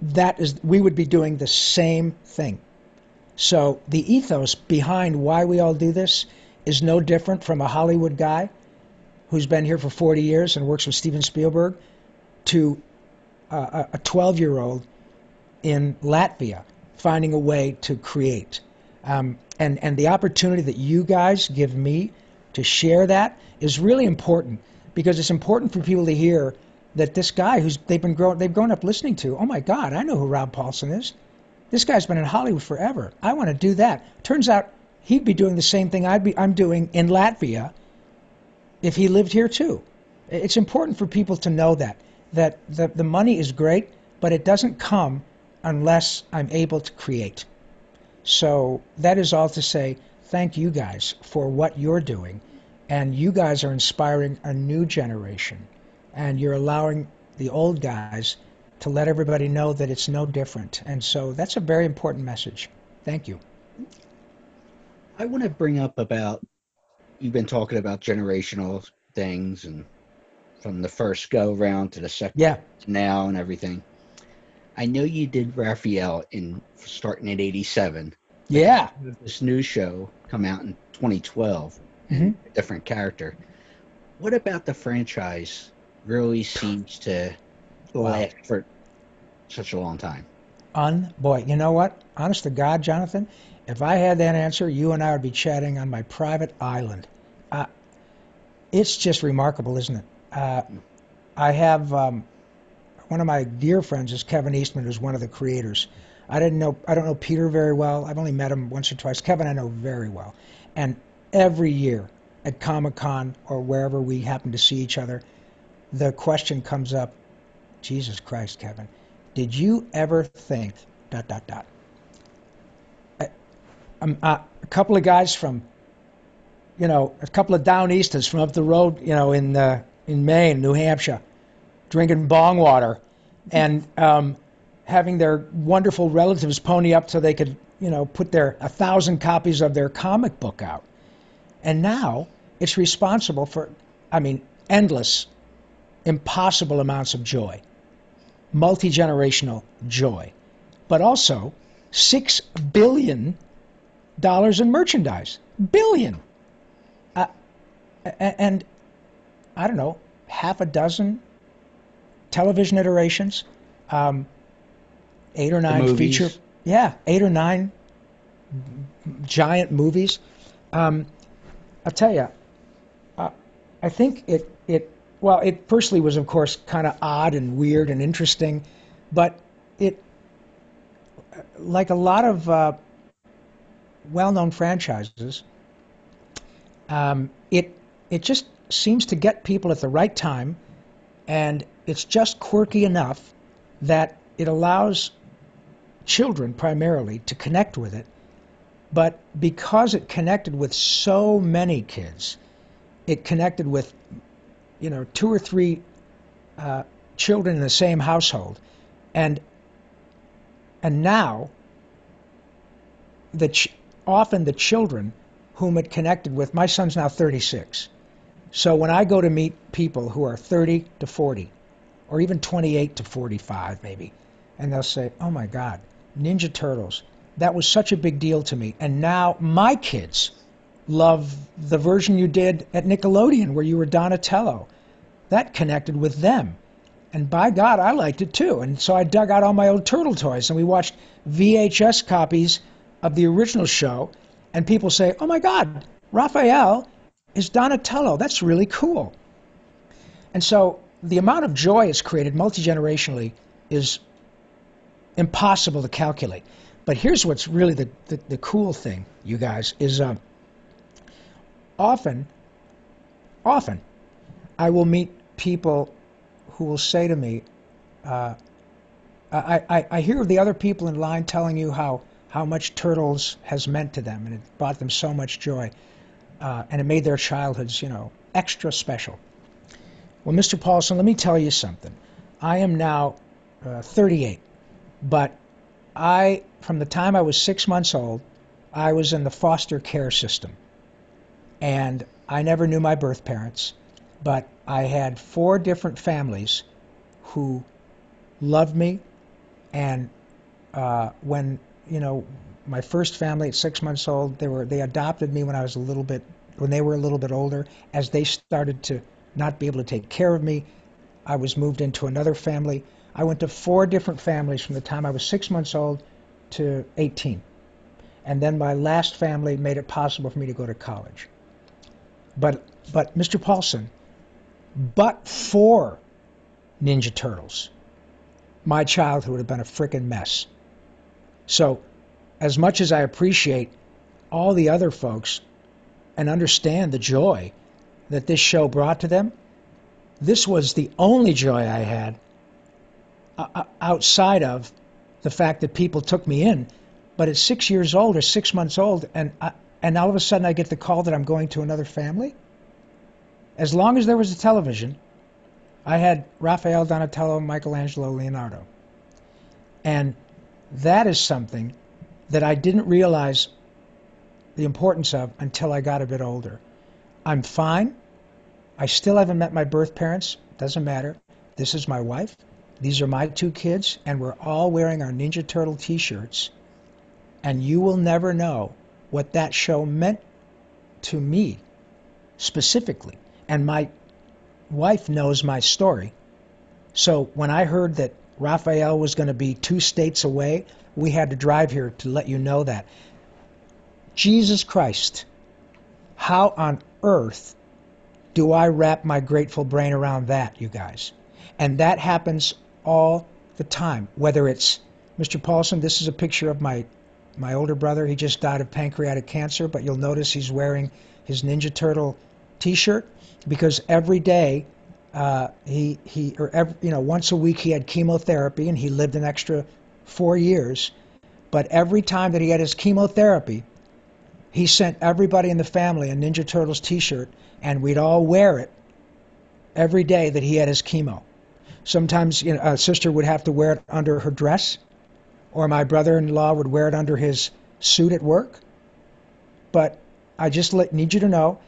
that is, we would be doing the same thing. So the ethos behind why we all do this is no different from a Hollywood guy who's been here for 40 years and works with Steven Spielberg to uh, a 12 year old in Latvia finding a way to create. Um, and, and the opportunity that you guys give me to share that is really important because it's important for people to hear that this guy who's they've been grown they've grown up listening to, oh my God, I know who Rob Paulsen is. This guy's been in Hollywood forever. I want to do that. Turns out he'd be doing the same thing I'd be I'm doing in Latvia if he lived here too. It's important for people to know that that the, the money is great, but it doesn't come unless I'm able to create. So that is all to say thank you guys for what you're doing. And you guys are inspiring a new generation. And you're allowing the old guys to let everybody know that it's no different. And so that's a very important message. Thank you. I want to bring up about you've been talking about generational things and from the first go round to the second Yeah. now and everything. I know you did Raphael in starting at 87. Yeah. This new show come out in 2012, Mhm. a different character. What about the franchise really seems to last for such a long time? Un boy, you know what? Honest to God, Jonathan, If I had that answer, you and I would be chatting on my private island. Uh, it's just remarkable, isn't it? Uh, I have um, one of my dear friends is Kevin Eastman, who's one of the creators. I didn't know I don't know Peter very well. I've only met him once or twice. Kevin I know very well. And every year at Comic Con or wherever we happen to see each other, the question comes up, Jesus Christ, Kevin, did you ever think dot dot dot? I, uh, a couple of guys from, you know, a couple of down easters from up the road, you know, in uh, in Maine, New Hampshire, drinking bong water, and um, having their wonderful relatives pony up so they could, you know, put their a thousand copies of their comic book out. And now it's responsible for, I mean, endless, impossible amounts of joy, multi generational joy, but also six billion dollars in merchandise. Billion. Uh, and I don't know, half a dozen television iterations. Um, eight or nine feature, yeah, eight or nine giant movies. Um, I'll tell you, uh, I think it it well, it personally was of course kind of odd and weird and interesting, but it like a lot of uh, well-known franchises, um, it it just seems to get people at the right time, and it's just quirky enough that it allows children primarily to connect with it. But because it connected with so many kids, it connected with, you know, two or three uh, children in the same household, and and now the ch- often the children whom it connected with. My son's now 36, so when I go to meet people who are 30 to 40, or even 28 to 45, maybe, and they'll say, "Oh my God." Ninja Turtles. That was such a big deal to me. And now my kids love the version you did at Nickelodeon where you were Donatello. That connected with them. And by God, I liked it too. And so I dug out all my old turtle toys and we watched VHS copies of the original show. And people say, oh my God, Raphael is Donatello. That's really cool. And so the amount of joy it's created multi generationally is impossible to calculate. But here's what's really the, the, the cool thing, you guys, is uh, often, often, I will meet people who will say to me, uh, I, I, I hear the other people in line telling you how, how much Turtles has meant to them, and it brought them so much joy, uh, and it made their childhoods, you know, extra special. Well, Mr. Paulsen, let me tell you something. I am now uh, 38. But I, from the time I was six months old, I was in the foster care system. And I never knew my birth parents, but I had four different families who loved me. And uh, when, you know, my first family at six months old, they were they adopted me when I was a little bit when they were a little bit older. As they started to not be able to take care of me, I was moved into another family. I went to four different families from the time I was six months old to 18. And then my last family made it possible for me to go to college. But, but Mr. Paulsen, but for Ninja Turtles, my childhood would have been a freaking mess. So, as much as I appreciate all the other folks and understand the joy that this show brought to them, this was the only joy I had uh, uh, outside of the fact that people took me in. But at six years old or six months old, and I, and all of a sudden I get the call that I'm going to another family. As long as there was a television, I had Raphael, Donatello, Michelangelo, Leonardo, and that is something that I didn't realize the importance of until I got a bit older. I'm fine. I still haven't met my birth parents. Doesn't matter. This is my wife. These are my two kids, and we're all wearing our Ninja Turtle t shirts. And you will never know what that show meant to me specifically. And my wife knows my story. So when I heard that Raphael was going to be two states away, we had to drive here to let you know that. Jesus Christ, how on earth do I wrap my grateful brain around that, you guys? And that happens all the time. Whether it's Mr. Paulsen, this is a picture of my my older brother. He just died of pancreatic cancer, but you'll notice he's wearing his Ninja Turtle T-shirt because every day uh, he he or every, you know once a week he had chemotherapy and he lived an extra four years. But every time that he had his chemotherapy, he sent everybody in the family a Ninja Turtles T-shirt, and we'd all wear it every day that he had his chemo. Sometimes you know, a sister would have to wear it under her dress, or my brother-in-law would wear it under his suit at work. But I just let, need you to know,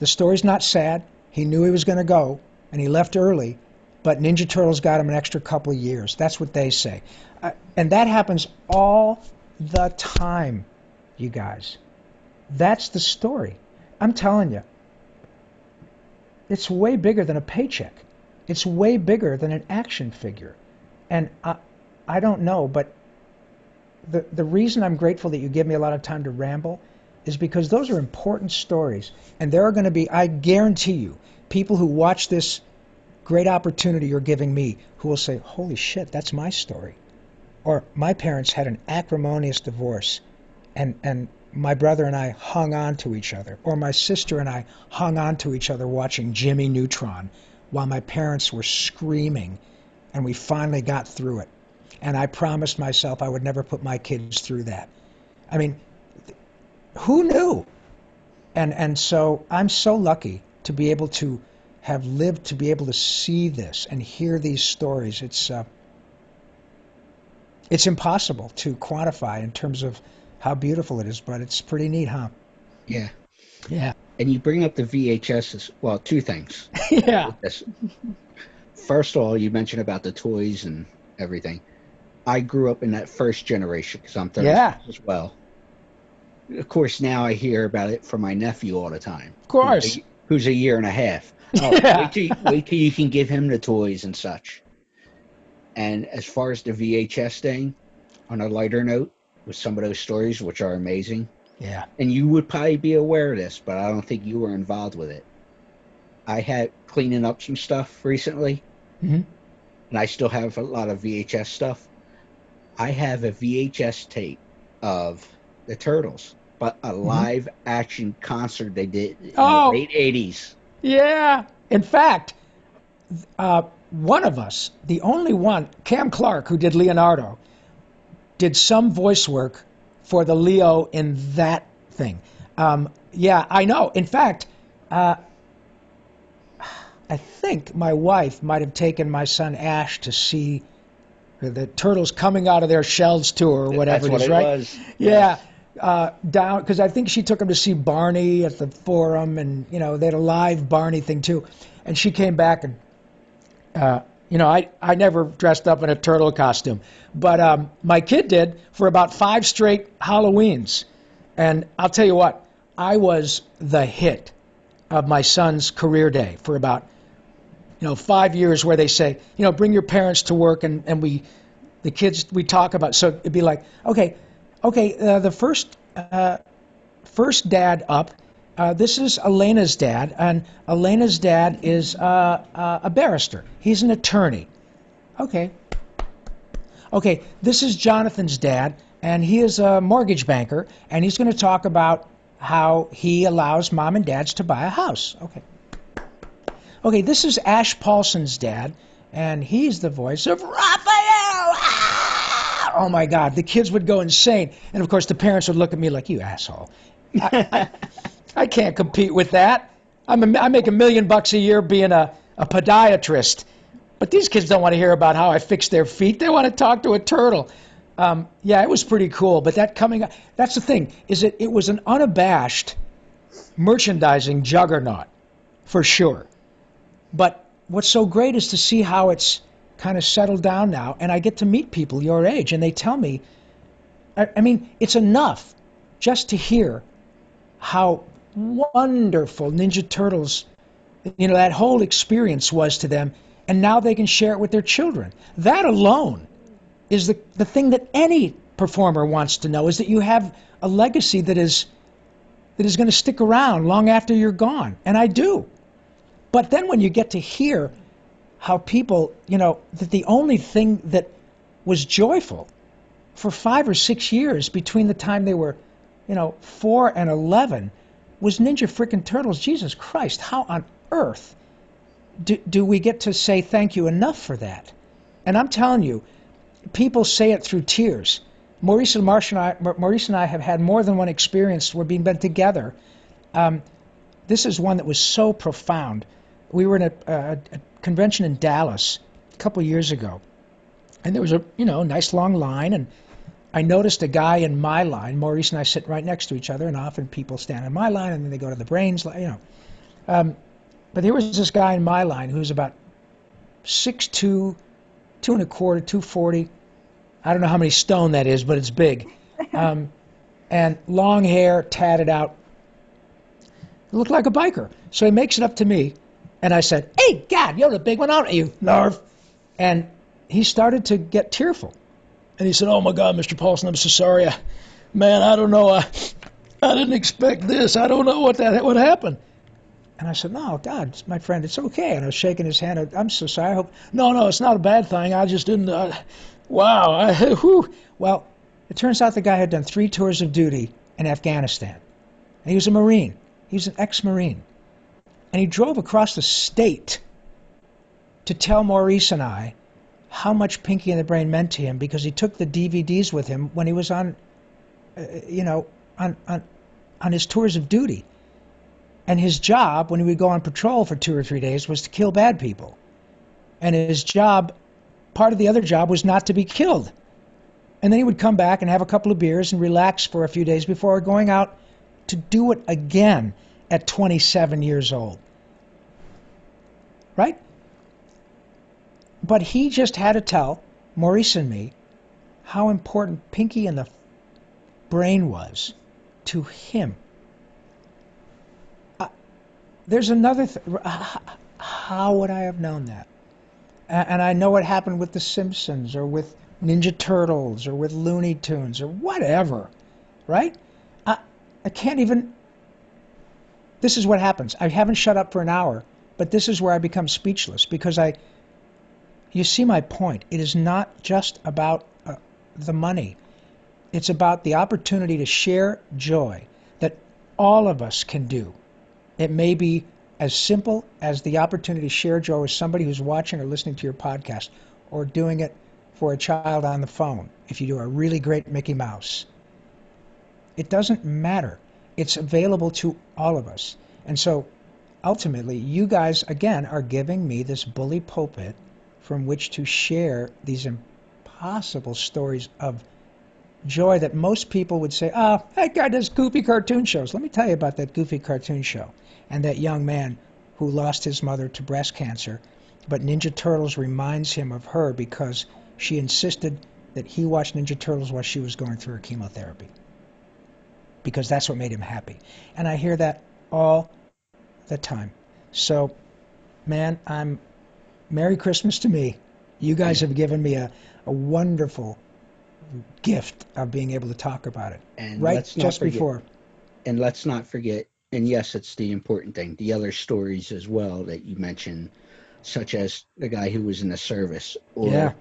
the story's not sad. He knew he was going to go, and he left early. But Ninja Turtles got him an extra couple of years. That's what they say, uh, and that happens all the time, you guys. That's the story. I'm telling you. It's way bigger than a paycheck. It's way bigger than an action figure. And I, I don't know, but the, the reason I'm grateful that you give me a lot of time to ramble is because those are important stories. And there are going to be, I guarantee you, people who watch this great opportunity you're giving me who will say, holy shit, that's my story. Or my parents had an acrimonious divorce and, and my brother and I hung on to each other. Or my sister and I hung on to each other watching Jimmy Neutron while my parents were screaming and we finally got through it. And I promised myself I would never put my kids through that. I mean, who knew? And and so I'm so lucky to be able to have lived to be able to see this and hear these stories. It's uh, it's impossible to quantify in terms of how beautiful it is, but it's pretty neat, huh? Yeah. Yeah. And you bring up the VHS well, two things. [LAUGHS] yeah. First of all, you mentioned about the toys and everything. I grew up in that first generation because I'm 30 yeah. as well. Of course, now I hear about it from my nephew all the time. Of course. Who's a, who's a year and a half. [LAUGHS] Oh, yeah. wait, till you, wait till you can give him the toys and such. And as far as the VHS thing, on a lighter note, with some of those stories, which are amazing. Yeah. And you would probably be aware of this, but I don't think you were involved with it. I had cleaning up some stuff recently, mm-hmm. and I still have a lot of VHS stuff. I have a VHS tape of the Turtles, but a Mm-hmm. live action concert they did in Oh. the late 80s. Yeah. In fact, uh, one of us, the only one, Cam Clarke, who did Leonardo, did some voice work for the Leo in that thing. Um, yeah, I know. In fact, uh, I think my wife might have taken my son Ash to see the turtles coming out of their shells tour or whatever That's it is, what it right? was. Yeah. Uh, down because I think she took him to see Barney at the Forum, and you know they had a live Barney thing too, and she came back and uh, you know I I never dressed up in a turtle costume, but um, my kid did for about five straight Halloweens, and I'll tell you what I was the hit of my son's career day for about you know five years where they say you know bring your parents to work and and we the kids we talk about so it'd be like okay okay uh, the first uh, first dad up uh, this is Elena's dad and Elena's dad is uh, uh, a barrister. He's an attorney. Okay. Okay this is Jonathan's dad and he is a mortgage banker and he's going to talk about how he allows mom and dads to buy a house. Okay Okay, this is Ash Paulsen's dad, and he's the voice of Raphael. Ah! Oh my God, the kids would go insane, and of course the parents would look at me like, "You asshole." I, I, can't compete with that. I'm a, I make a million bucks a year being a, a podiatrist, but these kids don't want to hear about how I fix their feet. They want to talk to a turtle. Um, yeah, it was pretty cool, but that coming that's the thing is it it was an unabashed merchandising juggernaut for sure. But what's so great is to see how it's kind of settled down now, and I get to meet people your age, and they tell me, I, I mean, it's enough just to hear how wonderful Ninja Turtles, you know, that whole experience was to them, and now they can share it with their children. That alone is the, the thing that any performer wants to know is that you have a legacy that is that is going to stick around long after you're gone, and I do. But then when you get to hear how people, you know, that the only thing that was joyful for five or six years between the time they were, you know, four and 11 was Ninja Frickin' Turtles. Jesus Christ, how on earth do, do we get to say thank you enough for that? And I'm telling you, people say it through tears. Maurice and, Marsh and I, Maurice and I have had more than one experience. We're being been together. Um, this is one that was so profound. We were in a, a, a convention in Dallas a couple years ago, and there was a you know nice long line, and I noticed a guy in my line. Maurice and I sit right next to each other, and often people stand in my line, and then they go to the brains, you know. Um, but there was this guy in my line who was about six two, two and a quarter, two forty. I don't know how many stone that is, but it's big. [LAUGHS] Um, and long hair, tatted out. Looked like a biker. So he makes it up to me, and I said, "Hey, God, you're the big one, aren't you, Narf?" And he started to get tearful, and he said, "Oh my God, Mr. Paulsen, I'm so sorry. I, man, I don't know. I, I didn't expect this. I don't know what that what happened." And I said, "No, God, my friend, it's okay." And I was shaking his hand. I'm so sorry. I hope. No, no, it's not a bad thing. I just didn't. Uh, wow. I, [LAUGHS] whew. Well, it turns out the guy had done three tours of duty in Afghanistan. And he was a Marine. He was an ex-Marine, and he drove across the state to tell Maurice and I how much Pinky and the Brain meant to him because he took the DVDs with him when he was on, uh, you know, on on on his tours of duty. And his job, when he would go on patrol for two or three days, was to kill bad people. And his job, part of the other job, was not to be killed. And then he would come back and have a couple of beers and relax for a few days before going out to do it again at 27 years old. Right? But he just had to tell Maurice and me how important Pinky and the brain was to him uh, there's another. Th- how would I have known that? And I know what happened with The Simpsons or with Ninja Turtles or with Looney Tunes or whatever, right? I, I can't even. This is what happens. I haven't shut up for an hour, but this is where I become speechless because I. You see my point. It is not just about uh, the money. It's about the opportunity to share joy that all of us can do it may be as simple as the opportunity to share joy with somebody who's watching or listening to your podcast, or doing it for a child on the phone if you do a really great Mickey Mouse. It doesn't matter. It's available to all of us. And so ultimately, you guys, again, are giving me this bully pulpit from which to share these impossible stories of joy that most people would say, oh, that guy does goofy cartoon shows. Let me tell you about that goofy cartoon show and that young man who lost his mother to breast cancer. But Ninja Turtles reminds him of her because she insisted that he watch Ninja Turtles while she was going through her chemotherapy. Because that's what made him happy. And I hear that all the time. So, man, I'm Merry Christmas to me. You guys have given me a, a wonderful gift of being able to talk about it. And right just forget, before. And let's not forget and yes, it's the important thing. The other stories as well that you mentioned, such as the guy who was in the service, or yeah.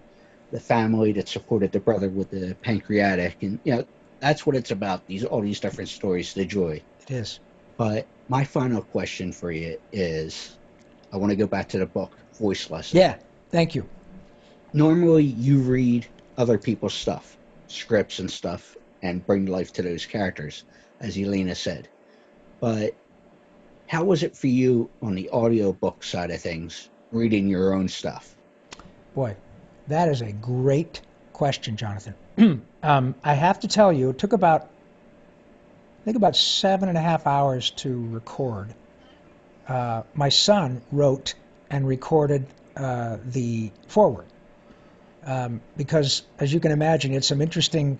the family that supported the brother with the pancreatic, and you know that's what it's about. These all these different stories, the joy. It is. But my final question for you is, I want to go back to the book, Voice Lesson. Yeah, thank you. Normally, you read other people's stuff, scripts and stuff, and bring life to those characters, as Elena said but how was it for you on the audiobook side of things, reading your own stuff? Boy, that is a great question, Jonathan. [CLEARS THROAT] um, I have to tell you, it took about, I think about seven and a half hours to record. Uh, my son wrote and recorded uh, the foreword. Um, because, as you can imagine, it's some interesting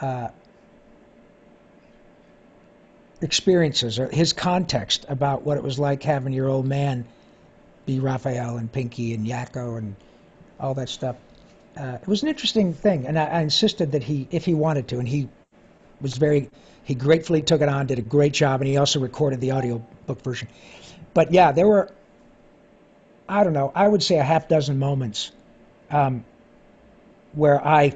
uh, experiences or his context about what it was like having your old man be Raphael and Pinky and Yakko and all that stuff. Uh, it was an interesting thing, and I, I, insisted that he, if he wanted to, and he was very he gratefully took it on, did a great job, and he also recorded the audio book version. But yeah, there were I don't know, I would say a half dozen moments um, where I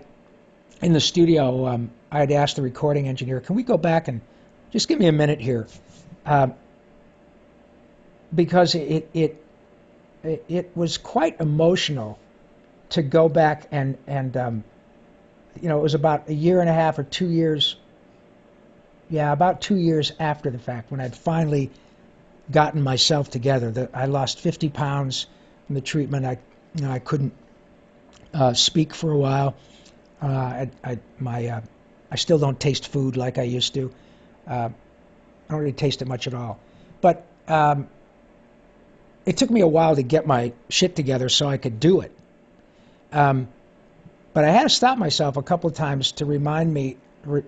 in the studio um, I had asked the recording engineer, can we go back and just give me a minute here, um, because it it it, it was quite emotional to go back and and um, you know it was about a year and a half or two years yeah about two years after the fact when I'd finally gotten myself together that I lost 50 pounds from the treatment. I you know I couldn't uh, speak for a while. Uh, I, I my uh, I still don't taste food like I used to. Uh, I don't really taste it much at all. But um, it took me a while to get my shit together so I could do it um, but I had to stop myself a couple of times to remind me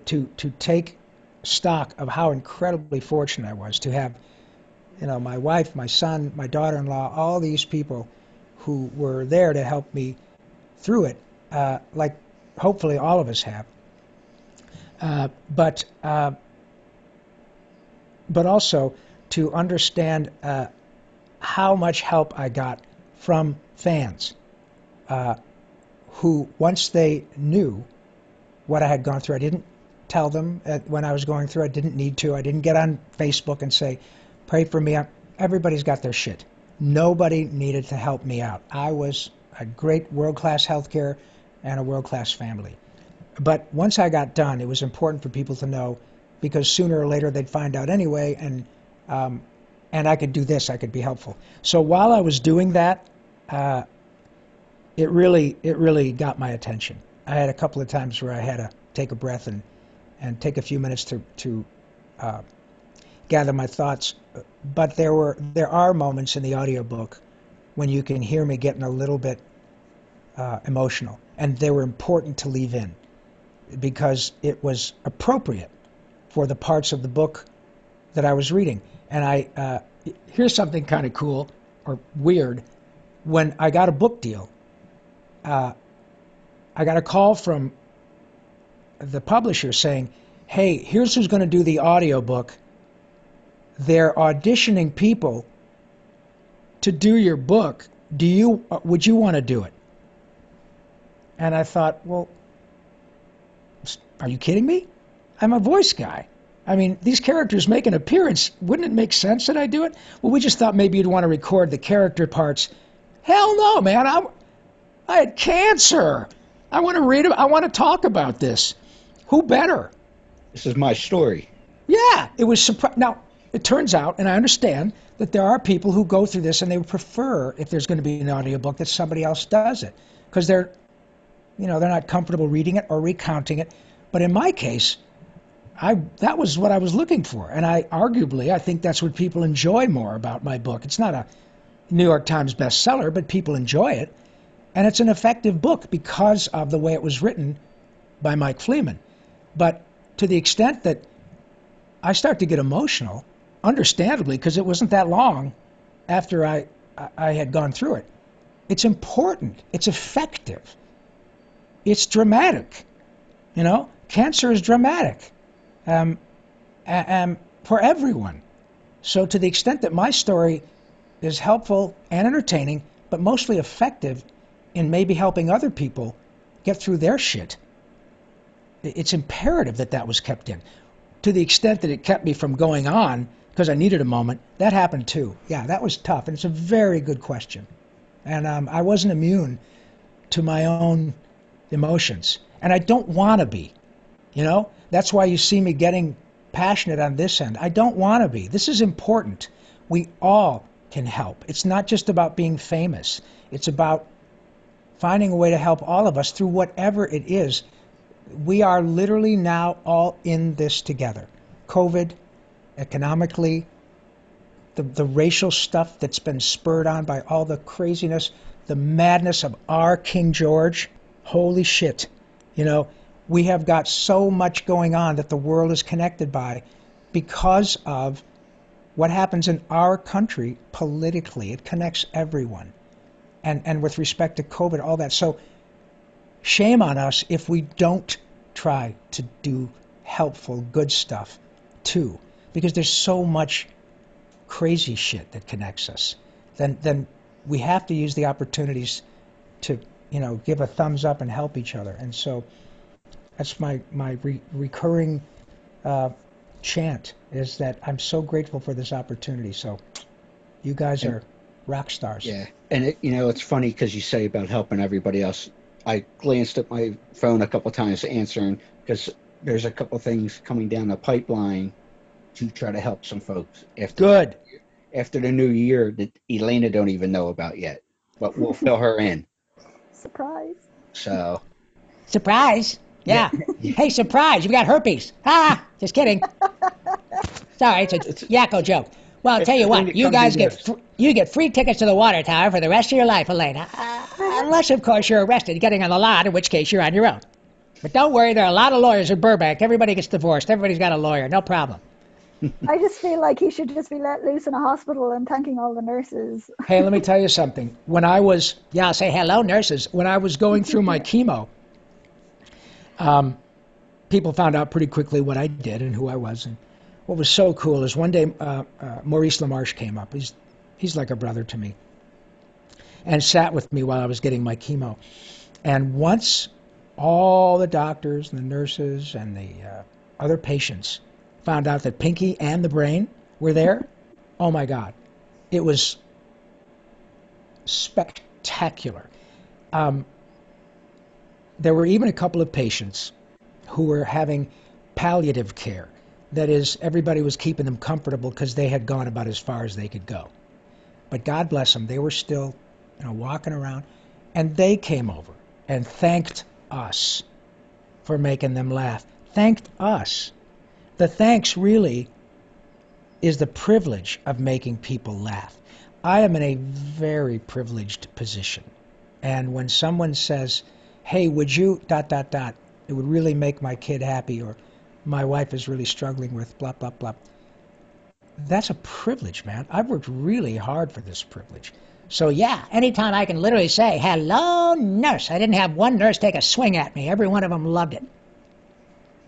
to to take stock of how incredibly fortunate I was to have, you know, my wife, my son, my daughter-in-law, all these people who were there to help me through it, uh, like hopefully all of us have. Uh, but uh, but also to understand uh, how much help I got from fans. Who, once they knew what I had gone through, I didn't tell them when I was going through. I didn't need to. I didn't get on Facebook and say, "Pray for me." Everybody's got their shit. Nobody needed to help me out. I was a great world-class healthcare and a world-class family. But once I got done, it was important for people to know because sooner or later they'd find out anyway, and um, and I could do this. I could be helpful. So while I was doing that, uh, it really it really got my attention. I had a couple of times where I had to take a breath and and take a few minutes to to uh, gather my thoughts. But there were there are moments in the audiobook when you can hear me getting a little bit uh, emotional, and they were important to leave in because it was appropriate for the parts of the book that I was reading. And I uh, here's something kind of cool or weird. When I got a book deal, uh, I got a call from the publisher saying, "Hey, here's who's going to do the audiobook. They're auditioning people to do your book. Do you uh, would you want to do it?" And I thought, "Well, are you kidding me? I'm a voice guy. I mean, these characters make an appearance. Wouldn't it make sense that I do it? Well, we just thought maybe you'd want to record the character parts. Hell no, man. I'm I had cancer. I want to read. I want to talk about this. Who better? This is my story. Yeah, it was surprising. Now it turns out, and I understand that there are people who go through this and they would prefer if there's going to be an audiobook that somebody else does it because they're, you know, they're not comfortable reading it or recounting it. But in my case, I that was what I was looking for, and I arguably I think that's what people enjoy more about my book. It's not a New York Times bestseller, but people enjoy it. And it's an effective book because of the way it was written by Mike Fleeman. But to the extent that I start to get emotional, understandably, because it wasn't that long after I, I had gone through it. It's important. It's effective. It's dramatic. You know, cancer is dramatic um, um, for everyone. So, to the extent that my story is helpful and entertaining, but mostly effective in maybe helping other people get through their shit. It's imperative that that was kept in. To the extent that it kept me from going on because I needed a moment, that happened too. Yeah, that was tough. And it's a very good question. And um, I wasn't immune to my own emotions. And I don't want to be. You know, that's why you see me getting passionate on this end. I don't want to be. This is important. We all can help. It's not just about being famous, it's about finding a way to help all of us through whatever it is. We are literally now all in this together. COVID, economically, the, the racial stuff that's been spurred on by all the craziness, the madness of our King George. Holy shit. You know, we have got so much going on that the world is connected by because of what happens in our country politically. It connects everyone and, and with respect to COVID, all that. So shame on us if we don't try to do helpful, good stuff too, because there's so much crazy shit that connects us. Then then we have to use the opportunities to you know give a thumbs up and help each other. And so that's my my re- recurring uh, chant is that I'm so grateful for this opportunity. So you guys are rock stars. Yeah, and it, you know it's funny because you say about helping everybody else. I glanced at my phone a couple times answering because there's a couple things coming down the pipeline to try to help some folks after Good. after the new year that Elena don't even know about yet, but we'll fill her in. Surprise. So Surprise. Yeah. [LAUGHS] hey, surprise. You got herpes. Ah, just kidding. [LAUGHS] Sorry, it's a Yakko joke. Well, I'll tell you what, you guys get fr- you get free tickets to the water tower for the rest of your life, Elena. Uh, unless, of course, you're arrested getting on the lot, in which case you're on your own. But don't worry, there are a lot of lawyers in Burbank. Everybody gets divorced. Everybody's got a lawyer. No problem. [LAUGHS] I just feel like he should just be let loose in a hospital and thanking all the nurses. [LAUGHS] Hey, let me tell you something. When I was Yeah, I'll say hello, nurses. when I was going through my [LAUGHS] chemo, um, people found out pretty quickly what I did and who I was. And what was so cool is one day uh, uh, Maurice LaMarche came up. He's he's like a brother to me, and sat with me while I was getting my chemo. And once all the doctors and the nurses and the uh, other patients found out that Pinky and the brain were there, oh my God, it was spectacular. Um, there were even a couple of patients who were having palliative care. That is, everybody was keeping them comfortable because they had gone about as far as they could go. But God bless them, they were still, you know, walking around, and they came over and thanked us for making them laugh. Thanked us. The thanks really is the privilege of making people laugh. I am in a very privileged position. And when someone says, hey, would you dot dot dot, it would really make my kid happy, or my wife is really struggling with blah blah blah. That's a privilege, man. I've worked really hard for this privilege. So, yeah, anytime I can literally say, hello, nurse. I didn't have one nurse take a swing at me. Every one of them loved it.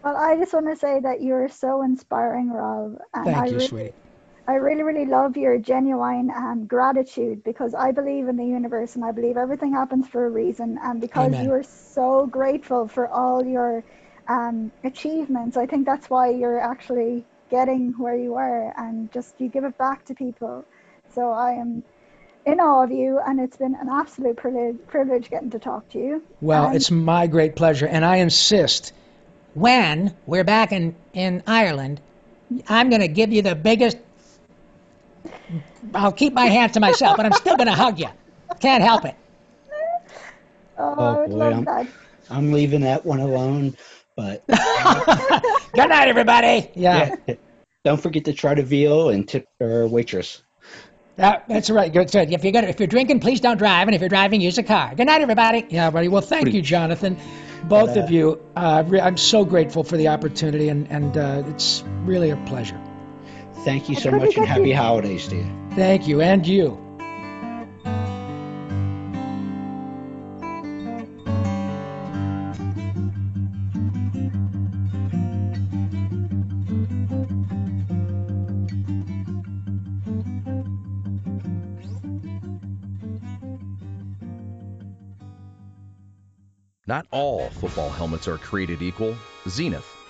Well, I just want to say that you're so inspiring, Rob. And Thank I you, really, sweetie. I really, really love your genuine um, gratitude because I believe in the universe and I believe everything happens for a reason. And because Amen. you are so grateful for all your um, achievements, I think that's why you're actually getting where you are and just you give it back to people. So I am in awe of you and it's been an absolute privilege, privilege getting to talk to you. Well, And- it's my great pleasure, and I insist. When we're back in, in Ireland, I'm going to give you the biggest. I'll keep my hands to myself, but I'm still going to hug you. Can't help it. Oh, I Oh would boy, love I'm, that. I'm leaving that one alone. But [LAUGHS] Good night, everybody. Yeah, yeah, don't forget to try the veal and tip our waitress. That, that's right. Good. good. If you're gonna, if you're drinking, please don't drive, and if you're driving, use a car. Good night, everybody. yeah, buddy. Well, thank you, Jonathan. Both uh, of you. Uh, re- I'm so grateful for the opportunity, and and uh, it's really a pleasure. Thank you so much and happy you- holidays to you. Thank you, and you. Not all football helmets are created equal. Xenith,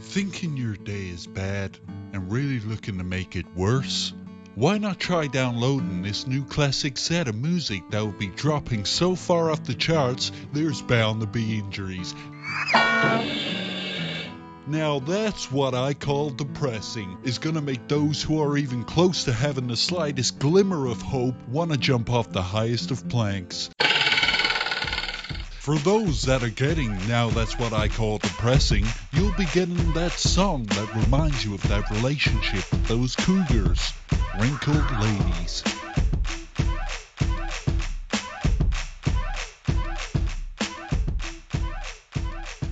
Thinking your day is bad and really looking to make it worse? Why not try downloading this new classic set of music that will be dropping so far off the charts there's bound to be injuries. Now that's what I call depressing. Is gonna make those who are even close to having the slightest glimmer of hope wanna jump off the highest of planks. For those that are getting now that's what I call depressing, you'll be getting that song that reminds you of that relationship with those cougars. Wrinkled Ladies.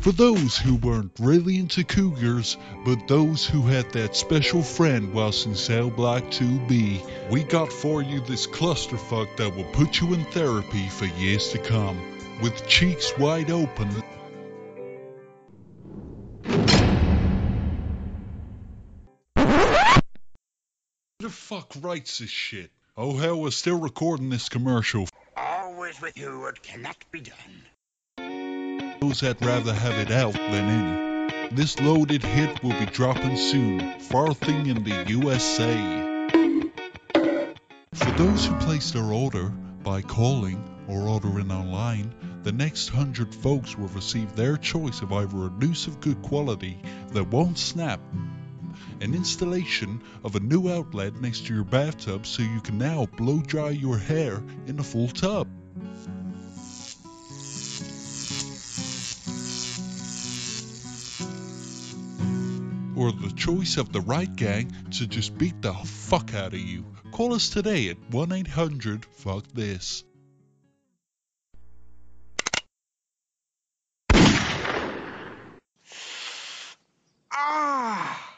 For those who weren't really into cougars, but those who had that special friend whilst in Cell Block 2B, we got for you this clusterfuck that will put you in therapy for years to come. With cheeks wide open, Who the fuck writes this shit? Oh hell, we're still recording this commercial. Always with you, it cannot be done. Those that rather have it out than in. This loaded hit will be dropping soon, farthing in the USA. For those who place their order by calling or ordering online, the next hundred folks will receive their choice of either a noose of good quality that won't snap, an installation of a new outlet next to your bathtub so you can now blow dry your hair in a full tub. Or the choice of the right gang to just beat the fuck out of you. Call us today at 1 800 Fuck This. Ah!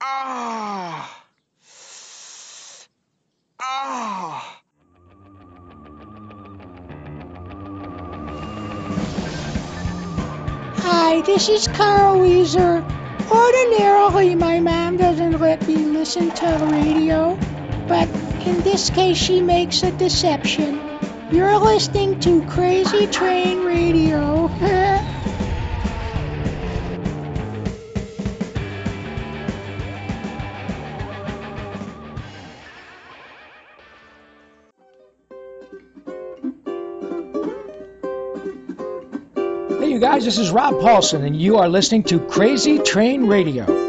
Ah! Ah! Hi, this is Carl Wheezer. Ordinarily, my mom doesn't let me listen to the radio, but in this case, she makes a deception. You're listening to Crazy Train Radio. [LAUGHS] guys, this is Rob Paulsen, and you are listening to Crazy Train Radio.